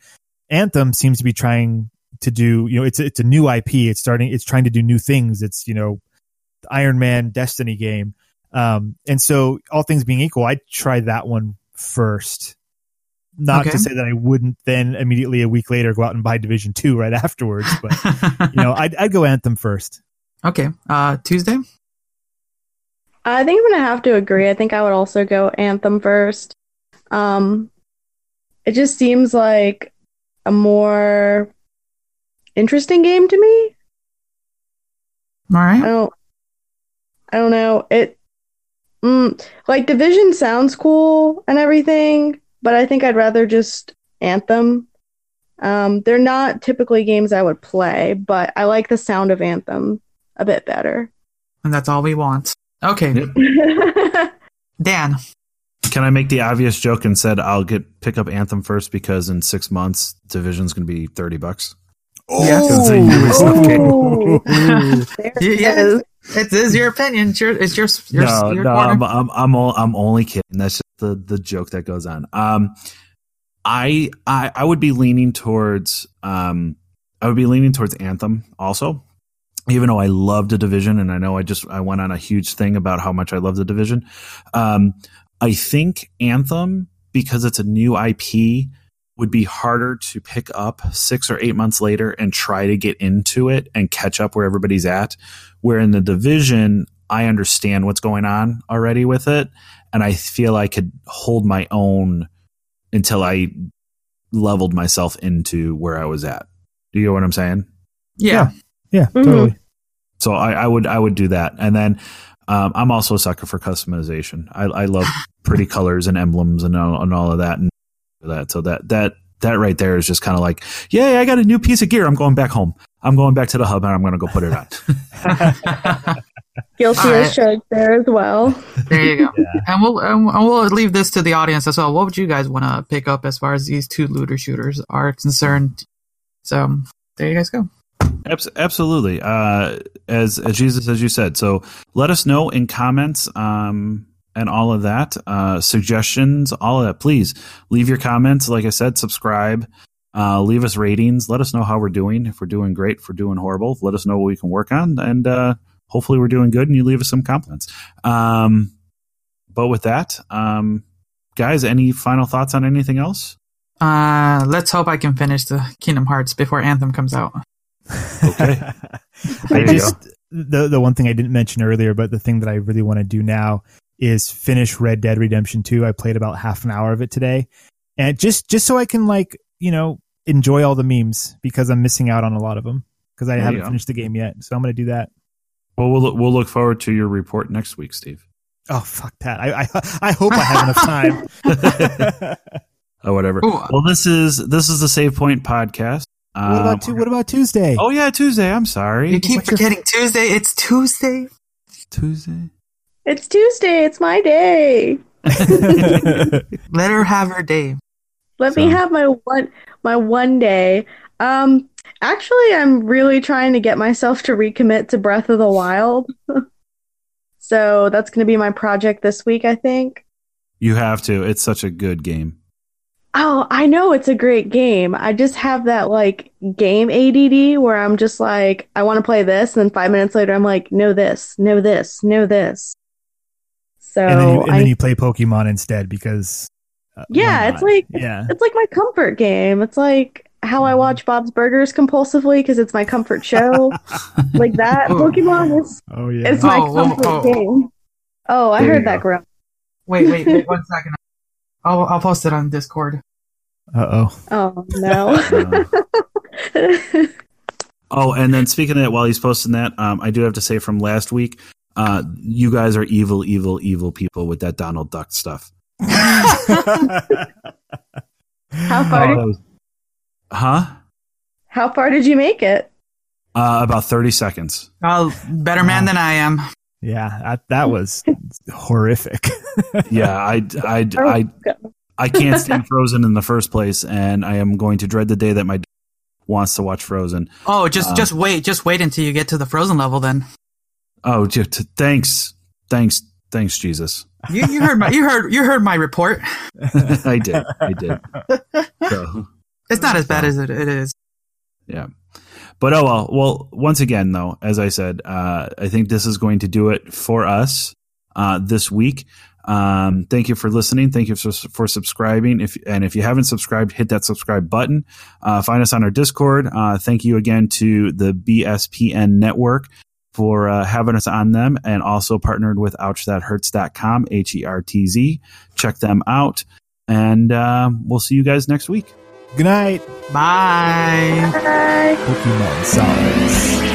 Anthem seems to be trying to do you know it's it's a new IP. It's starting it's trying to do new things. It's you know Iron Man Destiny game. Um, and so all things being equal, I'd try that one first. Not Okay. to say that I wouldn't then immediately a week later go out and buy Division Two right afterwards, but you know, I'd, I'd go Anthem first. okay, uh, Tuesday. I think I'm gonna have to agree. I think I would also go Anthem first. Um, it just seems like a more interesting game to me. All right. I don't, I don't know. It, mm, like Division sounds cool and everything, but I think I'd rather just Anthem. Um, they're not typically games I would play, but I like the sound of Anthem a bit better. And that's all we want. Okay, Yep. Dan. Can I make the obvious joke and said I'll get pick up Anthem first because in six months Division's going to be thirty bucks. Oh. Ooh. There Yeah, it yeah. is. It is your opinion. It's your, it's your, your, no, your no. I'm, I'm, I'm, all, I'm only kidding. That's just the, the joke that goes on. Um, I, I, I would be leaning towards, um, I would be leaning towards Anthem also, even though I love the division and I know I just, I went on a huge thing about how much I love the division. Um, I think Anthem, because it's a new IP, would be harder to pick up six or eight months later and try to get into it and catch up where everybody's at. Where in the division, I understand what's going on already with it, and I feel I could hold my own until I leveled myself into where I was at. Do you know what I'm saying? yeah. Yeah, Mhm. totally. So I, I would I would do that, and then um, I'm also a sucker for customization. I, I love pretty colors and emblems and all, and all of that and that. So that that that right there is just kind of like, yay! I got a new piece of gear. I'm going back home. I'm going back to the hub and I'm going to go put it on. Guilty All as right. charged there as well. There you go. And we'll and we'll leave this to the audience as well. What would you guys want to pick up as far as these two looter shooters are concerned? So there you guys go. Absolutely. Uh, as as Jesus, as you said. So let us know in comments um, and all of that, uh, suggestions, all of that. Please leave your comments. Like I said, subscribe. Uh, leave us ratings. Let us know how we're doing. If we're doing great, if we're doing horrible, let us know what we can work on. And uh, hopefully, we're doing good. And you leave us some compliments. Um, but with that, um, guys, any final thoughts on anything else? Uh, let's hope I can finish the Kingdom Hearts before Anthem comes out. Okay. I you just the the one thing I didn't mention earlier, but the thing that I really want to do now is finish Red Dead Redemption 2. I played about half an hour of it today. And just just so I can like, you know, enjoy all the memes because I'm missing out on a lot of them because I There haven't finished the game yet. So I'm going to do that. Well, we'll we'll look forward to your report next week, Steve. Oh fuck that! I I, I hope I have enough time. or whatever. Ooh. Well, this is this is the Save Point podcast. what Um, about tu- what about Tuesday? Oh yeah, Tuesday. I'm sorry. You keep What's your- forgetting Tuesday. It's Tuesday. Tuesday. It's Tuesday. It's my day. Let her have her day. Let me have my one my one day. Um actually I'm really trying to get myself to recommit to Breath of the Wild. so that's going to be my project this week, I think. You have to. It's such a good game. Oh, I know it's a great game. I just have that like game ADD where I'm just like I want to play this and then 5 minutes later I'm like no this, no this, no this. So and then you, and I then you play Pokemon instead because uh, Yeah, it's like- yeah. It's like my comfort game. It's like how I watch Bob's Burgers compulsively because it's my comfort show. like that. Oh. Pokemon is Oh yeah. it's my Oh, oh, comfort oh. game. Oh, I There heard that go. groan. Wait, wait, wait one second. I'll I'll post it on Discord. Uh oh. Oh no. Oh, and then speaking of that, while he's posting that, um, I do have to say from last week, uh, you guys are evil, evil, evil people with that Donald Duck stuff. how far Oh, did was- huh? how far did you make it? Uh, about thirty seconds. Oh, better man than I am. yeah, that, that was horrific. Yeah, I, I, I, I can't stand Frozen in the first place, and I am going to dread the day that my wants to watch Frozen. Oh, just Uh, just wait, just wait until you get to the frozen level. Then Oh, j- t- thanks, thanks, thanks, Jesus. you, you heard my you heard you heard my report. I did, I did. So, It's not as bad as it, it is. yeah, but oh well. Well, once again, though, as I said, uh, I think this is going to do it for us uh, this week. Um, thank you for listening. Thank you for, for subscribing. If and if you haven't subscribed, hit that subscribe button. Uh, find us on our Discord. Uh, thank you again to the BSPN network for uh, having us on them and also partnered with OuchThatHertz.com, H E R T Z. Check them out. And uh, we'll see you guys next week. Good night, Bye. Bye. Pokemon Solids.